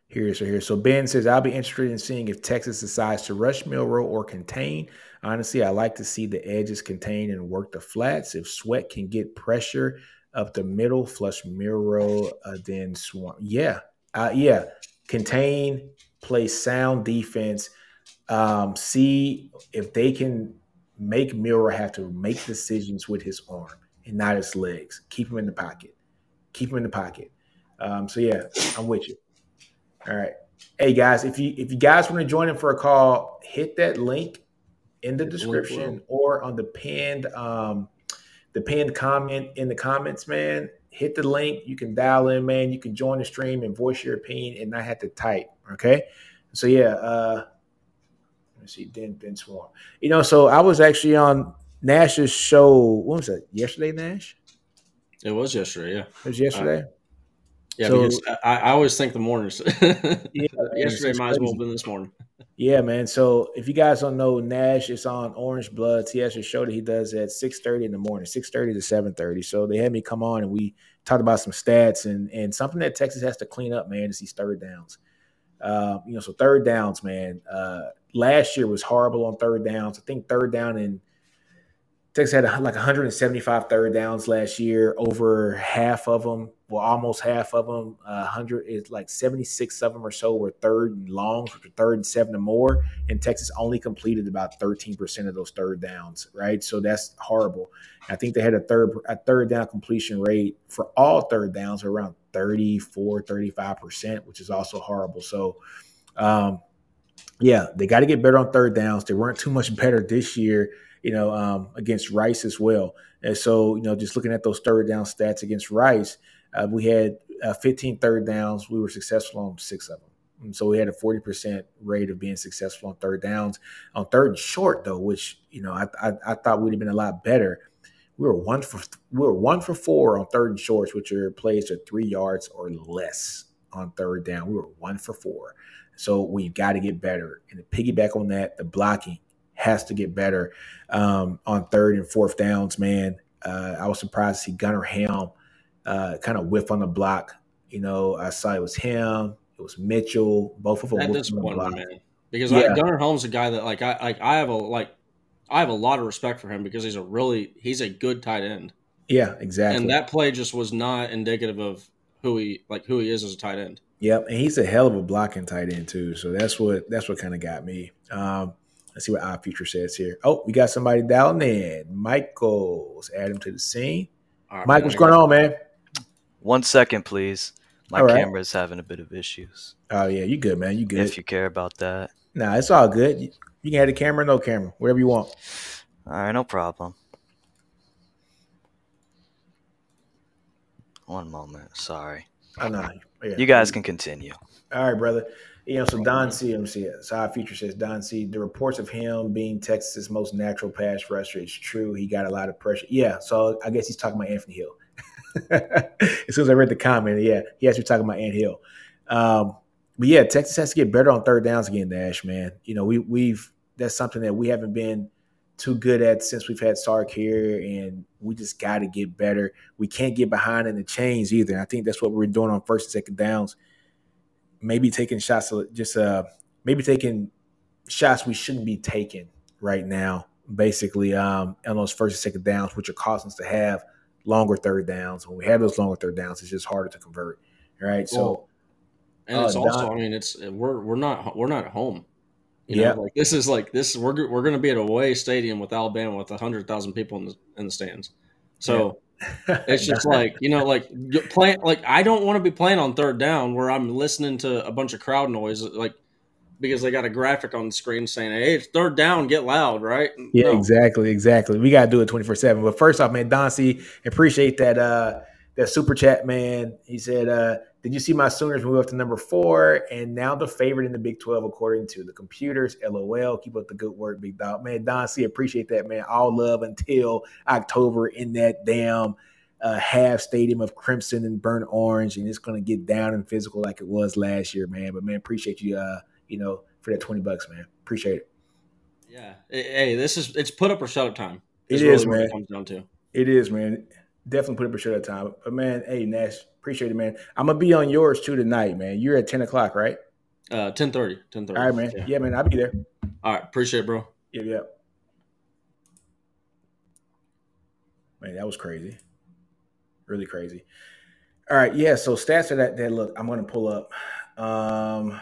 Speaker 1: Here's so here. So Ben says, I'll be interested in seeing if Texas decides to rush Milroe or contain. Honestly, I like to see the edges contain and work the flats. If Sweat can get pressure up the middle, flush Milroe, uh, then Swan. Yeah. Uh, yeah. Contain, play sound defense. Um, see if they can make Milroe have to make decisions with his arm and not his legs. Keep him in the pocket keep him in the pocket. Um, so yeah, I'm with you. All right. Hey guys, if you if you guys want to join in for a call, hit that link in the description or on the pinned um the pinned comment in the comments, man. Hit the link. You can dial in, man. You can join the stream and voice your opinion and not have to type. Okay. So yeah, uh let me see, Ben Ben Swarm. You know, so I was actually on Nash's show. What was that? Yesterday, Nash?
Speaker 5: It was yesterday. Yeah,
Speaker 1: it was yesterday. Uh,
Speaker 5: yeah, so, because I, I, always think the mornings. yeah, yesterday might as well have been this morning.
Speaker 1: Yeah, man. So if you guys don't know, Nash is on Orange Bloods. He has a show that he does at six thirty in the morning, six thirty to seven thirty. So they had me come on and we talked about some stats and and something that Texas has to clean up, man, is these third downs. Uh, you know, so third downs, man. Uh, last year was horrible on third downs. I think third down in Texas had like 175 third downs last year. Over half of them, well, almost half of them, uh, 100 is like 76 of them or so were third and longs, which third and seven or more. And Texas only completed about 13% of those third downs, right? So that's horrible. I think they had a third a third down completion rate for all third downs around 34, 35%, which is also horrible. So, um, yeah, they got to get better on third downs. They weren't too much better this year you know, um, against Rice as well. And so, you know, just looking at those third down stats against Rice, uh, we had uh, 15 third downs. We were successful on six of them. And so we had a 40% rate of being successful on third downs. On third and short, though, which, you know, I, I, I thought we'd have been a lot better. We were one for we were one for four on third and shorts, which are plays at three yards or less on third down. We were one for four. So we've got to get better. And to piggyback on that, the blocking has to get better um, on third and fourth downs, man. Uh, I was surprised to see Gunnar Helm uh, kind of whiff on the block. You know, I saw it was him, it was Mitchell, both of them.
Speaker 5: That disappointed me, man. Because yeah. I, Gunnar Helm's a guy that like I like I have a like I have a lot of respect for him because he's a really he's a good tight end.
Speaker 1: Yeah, exactly.
Speaker 5: And that play just was not indicative of who he like who he is as a tight end.
Speaker 1: Yep, and he's a hell of a blocking tight end too. So that's what that's what kind of got me. Um, Let's see what our future says here. Oh, we got somebody down in. Michael's add him to the scene. Right, Mike, what's going on, man?
Speaker 6: One second, please. My right. camera is having a bit of issues.
Speaker 1: Oh yeah, you good, man. You good.
Speaker 6: If you care about that.
Speaker 1: Nah, it's all good. You, can have the camera, no camera, whatever you want.
Speaker 6: All right, no problem. One moment. Sorry.
Speaker 1: Oh, I know.
Speaker 6: Yeah. You guys can continue.
Speaker 1: All right, brother. You know, so Don C, let me see it. So our future says Don C. The reports of him being Texas's most natural pass rusher is true. He got a lot of pressure. Yeah, so I guess he's talking about Anthony Hill. as soon as I read the comment, yeah, he actually talking about Ant Hill. Um, but yeah, Texas has to get better on third downs again, Dash, man. You know, we we've that's something that we haven't been too good at since we've had Sark here, and we just got to get better. We can't get behind in the chains either. I think that's what we're doing on first and second downs maybe taking shots, just uh, maybe taking shots we shouldn't be taking right now. Basically, um, on those first and second downs, which are causing us to have longer third downs. When we have those longer third downs, it's just harder to convert. Right. so,
Speaker 5: and it's uh, also, Don, I mean, it's we're we're not we're not at home. You know, like this is like this. We're we're going to be at a away stadium with Alabama with a hundred thousand people in the in the stands. So it's just like you know, like playing. Like I don't want to be playing on third down where I'm listening to a bunch of crowd noise, like because they got a graphic on the screen saying, "Hey, it's third down, get loud!" Right?
Speaker 1: Yeah, no. exactly, exactly. We got to do it twenty four seven. But first off, man, Don C, appreciate that uh that super chat, man. He said, uh, "Did you see my Sooners move up to number four and now the favorite in the Big Twelve according to the computers?" LOL. Keep up the good work, big dog, man. Don C, appreciate that, man. All love until October in that damn uh, half stadium of crimson and burnt orange, and it's going to get down and physical like it was last year, man. But man, appreciate you, uh, you know, for that twenty bucks, man. Appreciate it.
Speaker 5: Yeah. Hey, this is it's put up or shut up time.
Speaker 1: It's really man. It comes down to. It is, man definitely put up a shirt at a time. But man, hey Nash, appreciate it, man. I'm gonna be on yours too tonight, man. You're at 10 o'clock, right?
Speaker 5: Uh 10 30. 10 30.
Speaker 1: All right, man. Yeah. yeah, man, I'll be there.
Speaker 5: All right, appreciate it, bro.
Speaker 1: Yeah, yeah. Man, that was crazy. Really crazy. All right, yeah. So stats are that that look, I'm gonna pull up. Um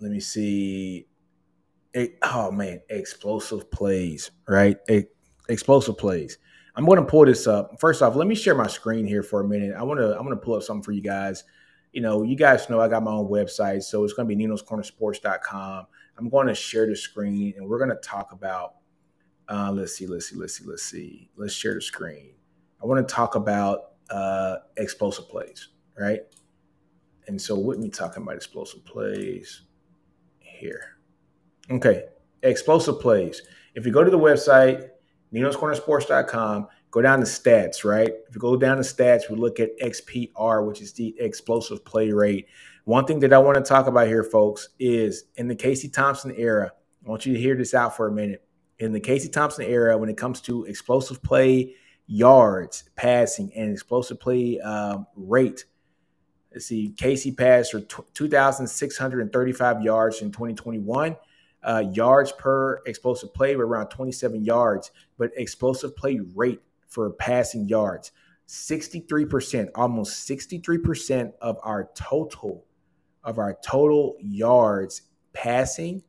Speaker 1: let me see. It, oh man, explosive plays, right? explosive plays. I'm going to pull this up. First off, let me share my screen here for a minute. I want to I'm going to pull up something for you guys. You know, you guys know I got my own website, so it's going to be ninoscornersports.com. I'm going to share the screen and we're going to talk about uh, let's see, let's see, let's see, let's see. Let's share the screen. I want to talk about uh, explosive plays, right? And so with me talking about explosive plays here. Okay, explosive plays. If you go to the website, ninoscornersports.com. Go down to stats, right? If you go down to stats, we look at XPR, which is the explosive play rate. One thing that I want to talk about here, folks, is in the Casey Thompson era, I want you to hear this out for a minute. In the Casey Thompson era, when it comes to explosive play yards passing and explosive play um, rate. Let's see, Casey passed for 2,635 yards in 2021. Uh, yards per explosive play were around 27 yards, but explosive play rate for passing yards 63%, almost 63% of our total of our total yards passing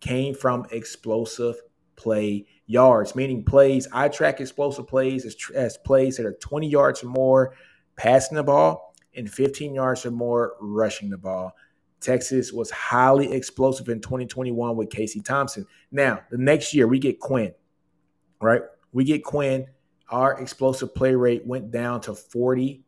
Speaker 1: came from explosive play yards, meaning plays. I track explosive plays as, as plays that are 20 yards or more passing the ball and 15 yards or more rushing the ball. Texas was highly explosive in 2021 with Casey Thompson. Now, the next year we get Quinn, right? We get Quinn. Our explosive play rate went down to 47%.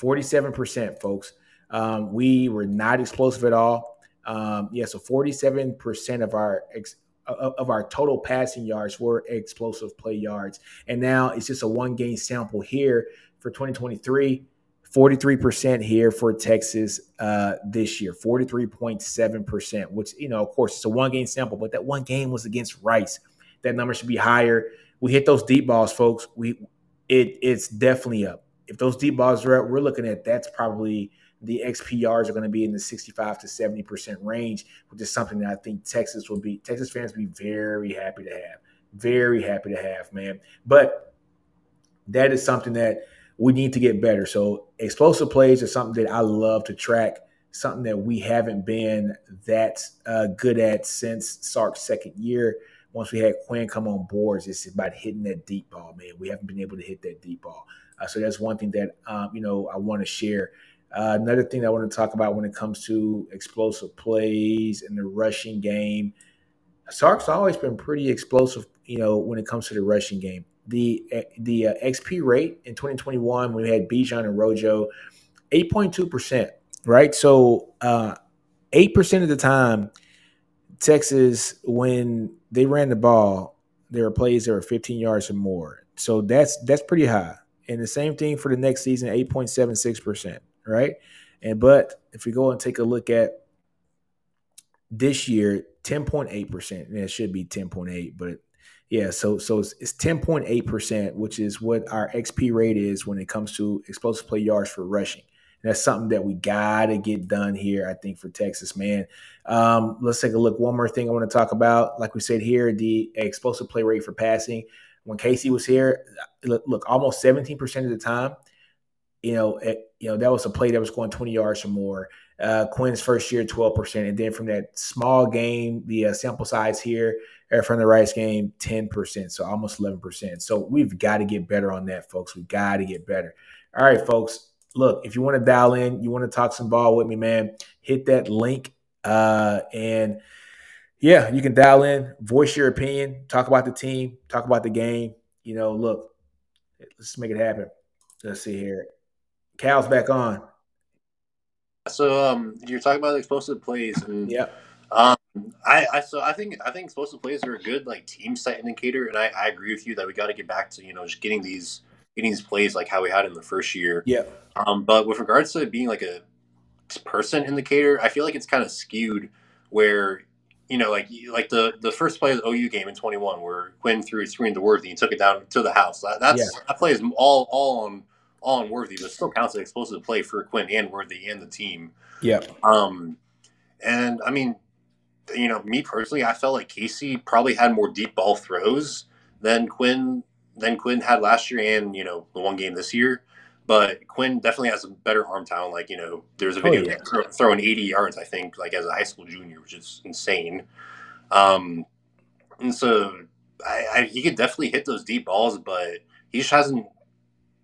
Speaker 1: 47%, folks. Um, we were not explosive at all. Um, yeah, so 47% of our ex- of our total passing yards were explosive play yards. And now it's just a one game sample here for 2023. 43% here for Texas uh, this year, 43.7%, which, you know, of course, it's a one game sample, but that one game was against Rice. That number should be higher. We hit those deep balls, folks. We it it's definitely up. If those deep balls are up, we're looking at that's probably the XPRs are going to be in the 65 to 70% range, which is something that I think Texas will be, Texas fans will be very happy to have. Very happy to have, man. But that is something that we need to get better. So explosive plays is something that I love to track, something that we haven't been that uh, good at since Sark's second year. Once we had Quinn come on boards, it's about hitting that deep ball, man. We haven't been able to hit that deep ball. Uh, so that's one thing that um, you know I want to share. Uh, another thing I want to talk about when it comes to explosive plays and the rushing game, Sark's always been pretty explosive, you know, when it comes to the rushing game. The the uh, XP rate in 2021 when we had Bijan and Rojo, 8.2 percent, right? So uh, eight percent of the time, Texas when they ran the ball, there were plays that were 15 yards or more. So that's that's pretty high. And the same thing for the next season, 8.76 percent right? And but if we go and take a look at this year, 10.8%, and it should be 10.8, but yeah, so so it's, it's 10.8%, which is what our XP rate is when it comes to explosive play yards for rushing. And that's something that we gotta get done here, I think, for Texas, man. Um, let's take a look. One more thing I want to talk about. Like we said here, the explosive play rate for passing. When Casey was here, look, almost 17% of the time, you know, it, you know, that was a play that was going 20 yards or more. Uh, Quinn's first year, 12%. And then from that small game, the uh, sample size here uh, from the Rice game, 10%. So almost 11%. So we've got to get better on that, folks. We've got to get better. All right, folks. Look, if you want to dial in, you want to talk some ball with me, man, hit that link. Uh, and yeah, you can dial in, voice your opinion, talk about the team, talk about the game. You know, look, let's make it happen. Let's see here. Cal's back on.
Speaker 4: So um, you're talking about explosive plays, and
Speaker 1: yeah,
Speaker 4: um, I, I so I think I think explosive plays are a good like team site indicator, and I, I agree with you that we got to get back to you know just getting these getting these plays like how we had in the first year.
Speaker 1: Yeah.
Speaker 4: Um, but with regards to it being like a person indicator, I feel like it's kind of skewed where you know, like like the the first play of the OU game in 21, where Quinn threw a screen to Worthy and took it down to the house. That, that's yeah. that play is all all on on Worthy, but still counts as explosive play for Quinn and Worthy and the team.
Speaker 1: Yeah.
Speaker 4: Um, and I mean, you know, me personally, I felt like Casey probably had more deep ball throws than Quinn than Quinn had last year, and you know, the one game this year. But Quinn definitely has a better arm talent. Like you know, there's a oh, video oh, yeah. throwing 80 yards, I think, like as a high school junior, which is insane. Um, and so I, I, he could definitely hit those deep balls, but he just hasn't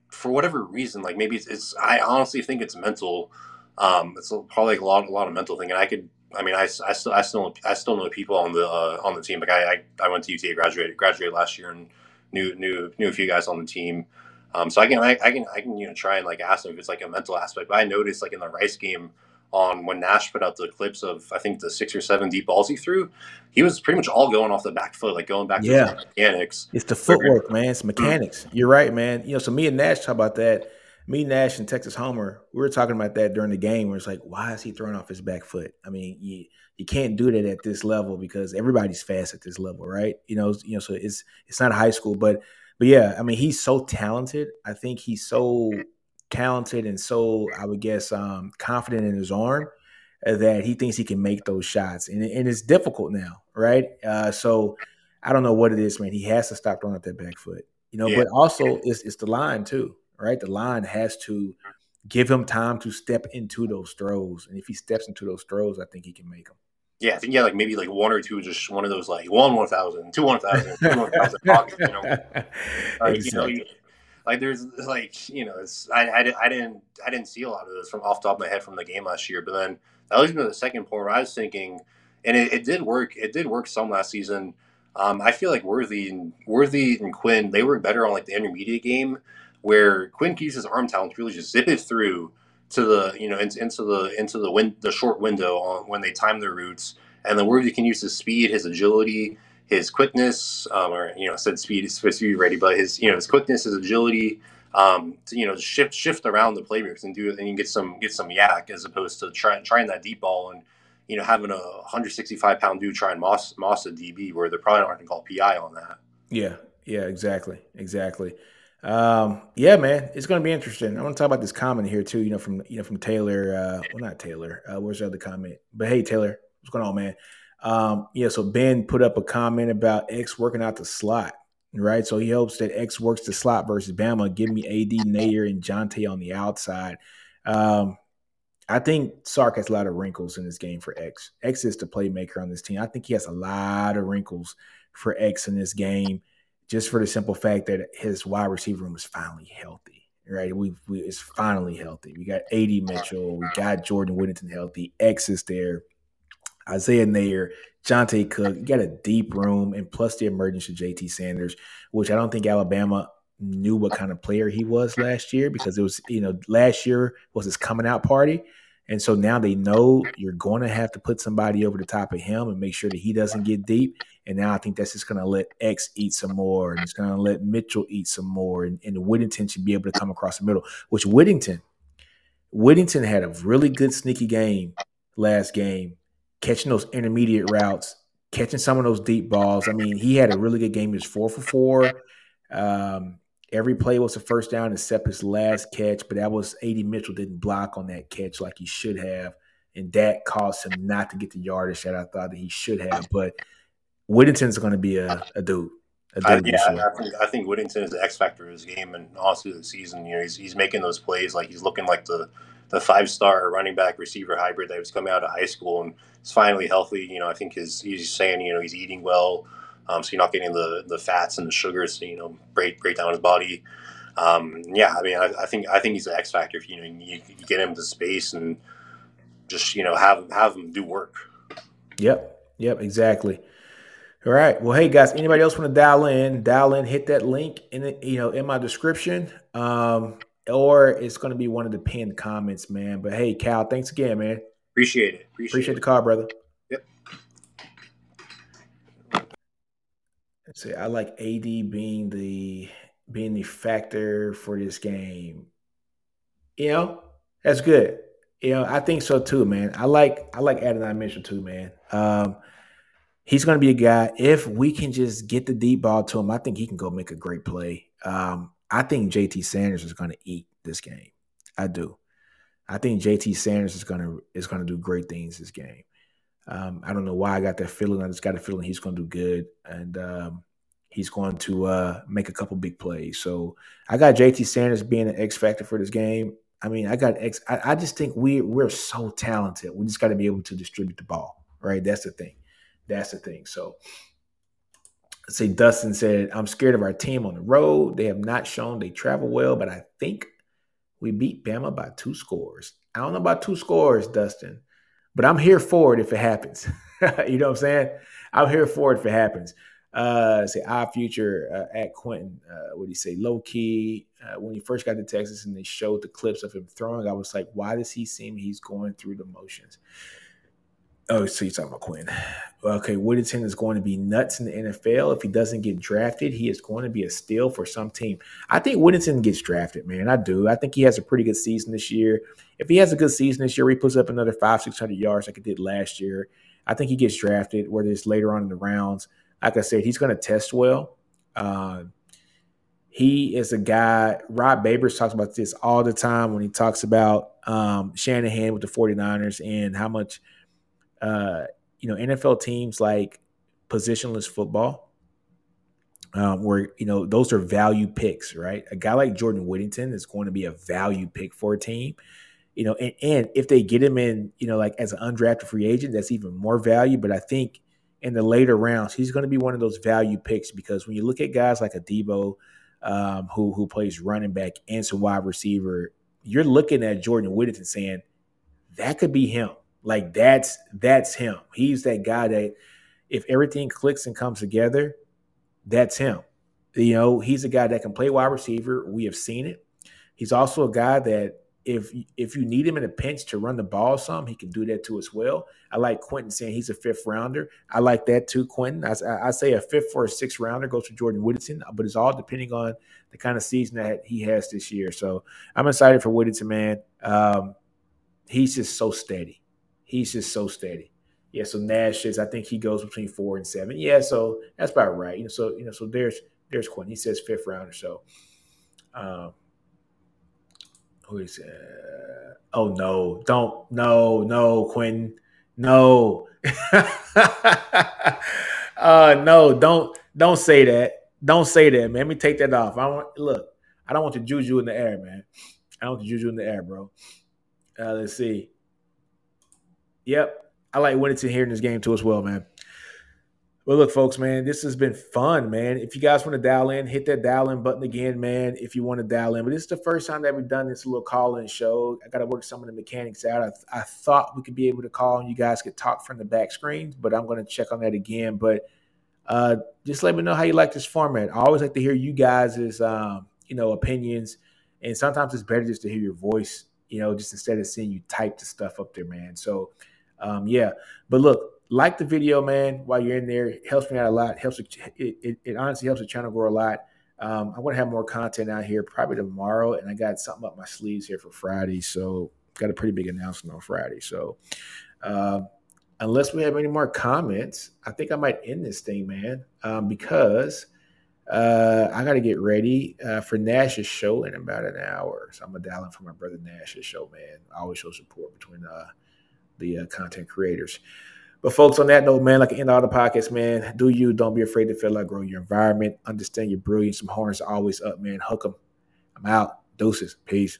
Speaker 4: for whatever reason, like maybe it's, it's I honestly think it's mental. Um, it's probably like a lot, a lot of mental thing. And I could, I mean, I, I still, I still, I still know people on the, uh, on the team. Like I, I, I went to UTA, graduated, graduated last year and knew, knew, knew a few guys on the team. Um, so I can, I, I can, I can, you know, try and like ask them if it's like a mental aspect. But I noticed like in the Rice game, on when Nash put out the clips of I think the six or seven deep balls he threw, he was pretty much all going off the back foot, like going back to
Speaker 1: yeah.
Speaker 4: mechanics.
Speaker 1: It's the footwork, man. It's mm-hmm. mechanics. You're right, man. You know, so me and Nash talk about that. Me, Nash, and Texas Homer, we were talking about that during the game. Where it's like, why is he throwing off his back foot? I mean, you you can't do that at this level because everybody's fast at this level, right? You know, you know, so it's it's not high school, but but yeah, I mean, he's so talented. I think he's so talented and so I would guess um, confident in his arm that he thinks he can make those shots, and, and it's difficult now, right? Uh, so I don't know what it is, man. He has to stop throwing up that back foot, you know. Yeah. But also, it's it's the line too, right? The line has to give him time to step into those throws, and if he steps into those throws, I think he can make them.
Speaker 4: Yeah, I think yeah, like maybe like one or two, just one of those like one one thousand, two one thousand, two one thousand you know. Like, exactly. you know, you, like there's like you know, it's I, I, I didn't I didn't see a lot of those from off the top of my head from the game last year, but then that leads me to the second point where I was thinking, and it, it did work. It did work some last season. Um, I feel like Worthy and Worthy and Quinn they were better on like the intermediate game, where Quinn keeps his arm talent really just zip it through to the you know into, into the into the win, the short window on when they time their routes, and then Worthy can use his speed, his agility, his quickness, um, or you know, I said speed is supposed to be ready, but his you know his quickness, his agility, um, to, you know, shift shift around the playmakers and do and get some get some YAC as opposed to trying trying that deep ball and you know having a 165 pound dude try and moss moss a DB where they're probably not going to call PI on that.
Speaker 1: Yeah, yeah, exactly, exactly. Um, yeah, man, it's going to be interesting. I want to talk about this comment here too. You know, from you know from Taylor. Uh, well, not Taylor. Uh, where's the other comment? But hey, Taylor, what's going on, man? Um, yeah, so Ben put up a comment about X working out the slot, right? So he hopes that X works the slot versus Bama. Give me AD, Neyor and Johntay on the outside. Um, I think Sark has a lot of wrinkles in this game for X. X is the playmaker on this team. I think he has a lot of wrinkles for X in this game, just for the simple fact that his wide receiver room is finally healthy. Right, we we it's finally healthy. We got AD Mitchell, we got Jordan Whittington healthy. X is there. Isaiah Neyor, Johntay Cook. You got a deep room, and plus the emergence of JT Sanders, which I don't think Alabama knew what kind of player he was last year because it was, you know, last year was his coming out party. And so now they know you're going to have to put somebody over the top of him and make sure that he doesn't get deep. And now I think that's just going to let X eat some more, and it's going to let Mitchell eat some more, and, and Whittington should be able to come across the middle. Which Whittington, Whittington had a really good sneaky game last game catching those intermediate routes, catching some of those deep balls. I mean, he had a really good game. He was four for four. Um, every play was a first down except his last catch, but that was AD Mitchell didn't block on that catch like he should have. And that caused him not to get the yardage that I thought that he should have. But Whittington's going to be a, a dude.
Speaker 4: I, yeah, I think, I think Whittington is the X factor of his game, and also the season. You know, he's, he's making those plays like he's looking like the the five star running back receiver hybrid that was coming out of high school and is finally healthy. You know, I think his he's saying you know he's eating well, um, so you're not getting the the fats and the sugars you know break break down his body. Um, yeah, I mean, I, I, think I think he's an X factor. If you know you, you get him to space and just you know have have him do work.
Speaker 1: Yep. Yep. Exactly. All right. Well, hey guys, anybody else want to dial in? Dial in, hit that link in the, you know in my description. Um, or it's going to be one of the pinned comments, man. But hey, Cal, thanks again, man.
Speaker 4: Appreciate it.
Speaker 1: Appreciate, Appreciate it. the call, brother.
Speaker 4: Yep.
Speaker 1: Let's see. I like AD being the being the factor for this game. You know, that's good. You know, I think so too, man. I like I like Adonai Mitchell too, man. Um, he's going to be a guy. If we can just get the deep ball to him, I think he can go make a great play. Um, I think JT Sanders is going to eat this game. I do. I think JT Sanders is going to is going to do great things this game. Um, I don't know why I got that feeling. I just got a feeling he's going to do good, and um, he's going to uh, make a couple big plays. So I got JT Sanders being an X factor for this game. I mean, I got X. I, I just think we we're so talented. We just got to be able to distribute the ball, right? That's the thing. That's the thing. So say Dustin said, I'm scared of our team on the road. They have not shown they travel well, but I think we beat Bama by two scores. I don't know about two scores, Dustin, but I'm here for it if it happens. you know what I'm saying? I'm here for it if it happens. Uh, say our future uh, at Quentin. Uh, what do you say? Low key. Uh, when he first got to Texas and they showed the clips of him throwing, I was like, why does he seem he's going through the motions? Oh, so you're talking about Quinn. Okay, Whittington is going to be nuts in the NFL. If he doesn't get drafted, he is going to be a steal for some team. I think Whittington gets drafted, man. I do. I think he has a pretty good season this year. If he has a good season this year, he puts up another five, six hundred yards like he did last year. I think he gets drafted, whether it's later on in the rounds. Like I said, he's going to test well. Uh, he is a guy, Rod Babers talks about this all the time when he talks about um, Shanahan with the 49ers and how much, uh, you know, NFL teams like positionless football, um, where, you know, those are value picks, right? A guy like Jordan Whittington is going to be a value pick for a team you know, and, and, if they get him in, you know, like as an undrafted free agent, that's even more value. But I think in the later rounds, he's going to be one of those value picks because when you look at guys like a Deebo, um, who who plays running back and some wide receiver, you're looking at Jordan Whittington saying that could be him. Like that's that's him. He's that guy that if everything clicks and comes together, that's him. You know, he's a guy that can play wide receiver. We have seen it. He's also a guy that if if you need him in a pinch to run the ball some, he can do that too as well. I like Quentin saying he's a fifth rounder. I like that too, Quentin. I, I say a fifth or a sixth rounder goes to Jordan Whittington, but it's all depending on the kind of season that he has this year. So I'm excited for Whittington, man. Um, he's just so steady. He's just so steady. Yeah, so Nash is. I think he goes between four and seven. Yeah, so that's about right. You know, so you know, so there's there's Quinn. He says fifth rounder. So. Um, who is uh, oh no don't no no Quinn no uh no don't don't say that don't say that man let me take that off i want look i don't want the juju in the air man i don't want the juju in the air bro uh let's see yep i like Whittington here in this game too as well man well, look, folks, man, this has been fun, man. If you guys want to dial in, hit that dial in button again, man. If you want to dial in, but this is the first time that we've done this little call in show. I got to work some of the mechanics out. I, I, thought we could be able to call and you guys could talk from the back screens, but I'm going to check on that again. But uh, just let me know how you like this format. I always like to hear you guys' um, you know opinions, and sometimes it's better just to hear your voice, you know, just instead of seeing you type the stuff up there, man. So um, yeah, but look like the video, man, while you're in there. It helps me out a lot. Helps it, it, it honestly helps the channel grow a lot. Um, I'm gonna have more content out here probably tomorrow, and I got something up my sleeves here for Friday. So got a pretty big announcement on Friday. So uh, unless we have any more comments, I think I might end this thing, man, um, because uh, I got to get ready uh, for Nash's show in about an hour. So I'm gonna dial in for my brother Nash's show, man. I always show support between uh, the uh, content creators. But folks, on that note, man, like in all the podcasts, man, do you don't be afraid to feel like grow your environment. Understand your brilliance. Some horns are always up, man. Hook them. I'm out. Doses. Peace.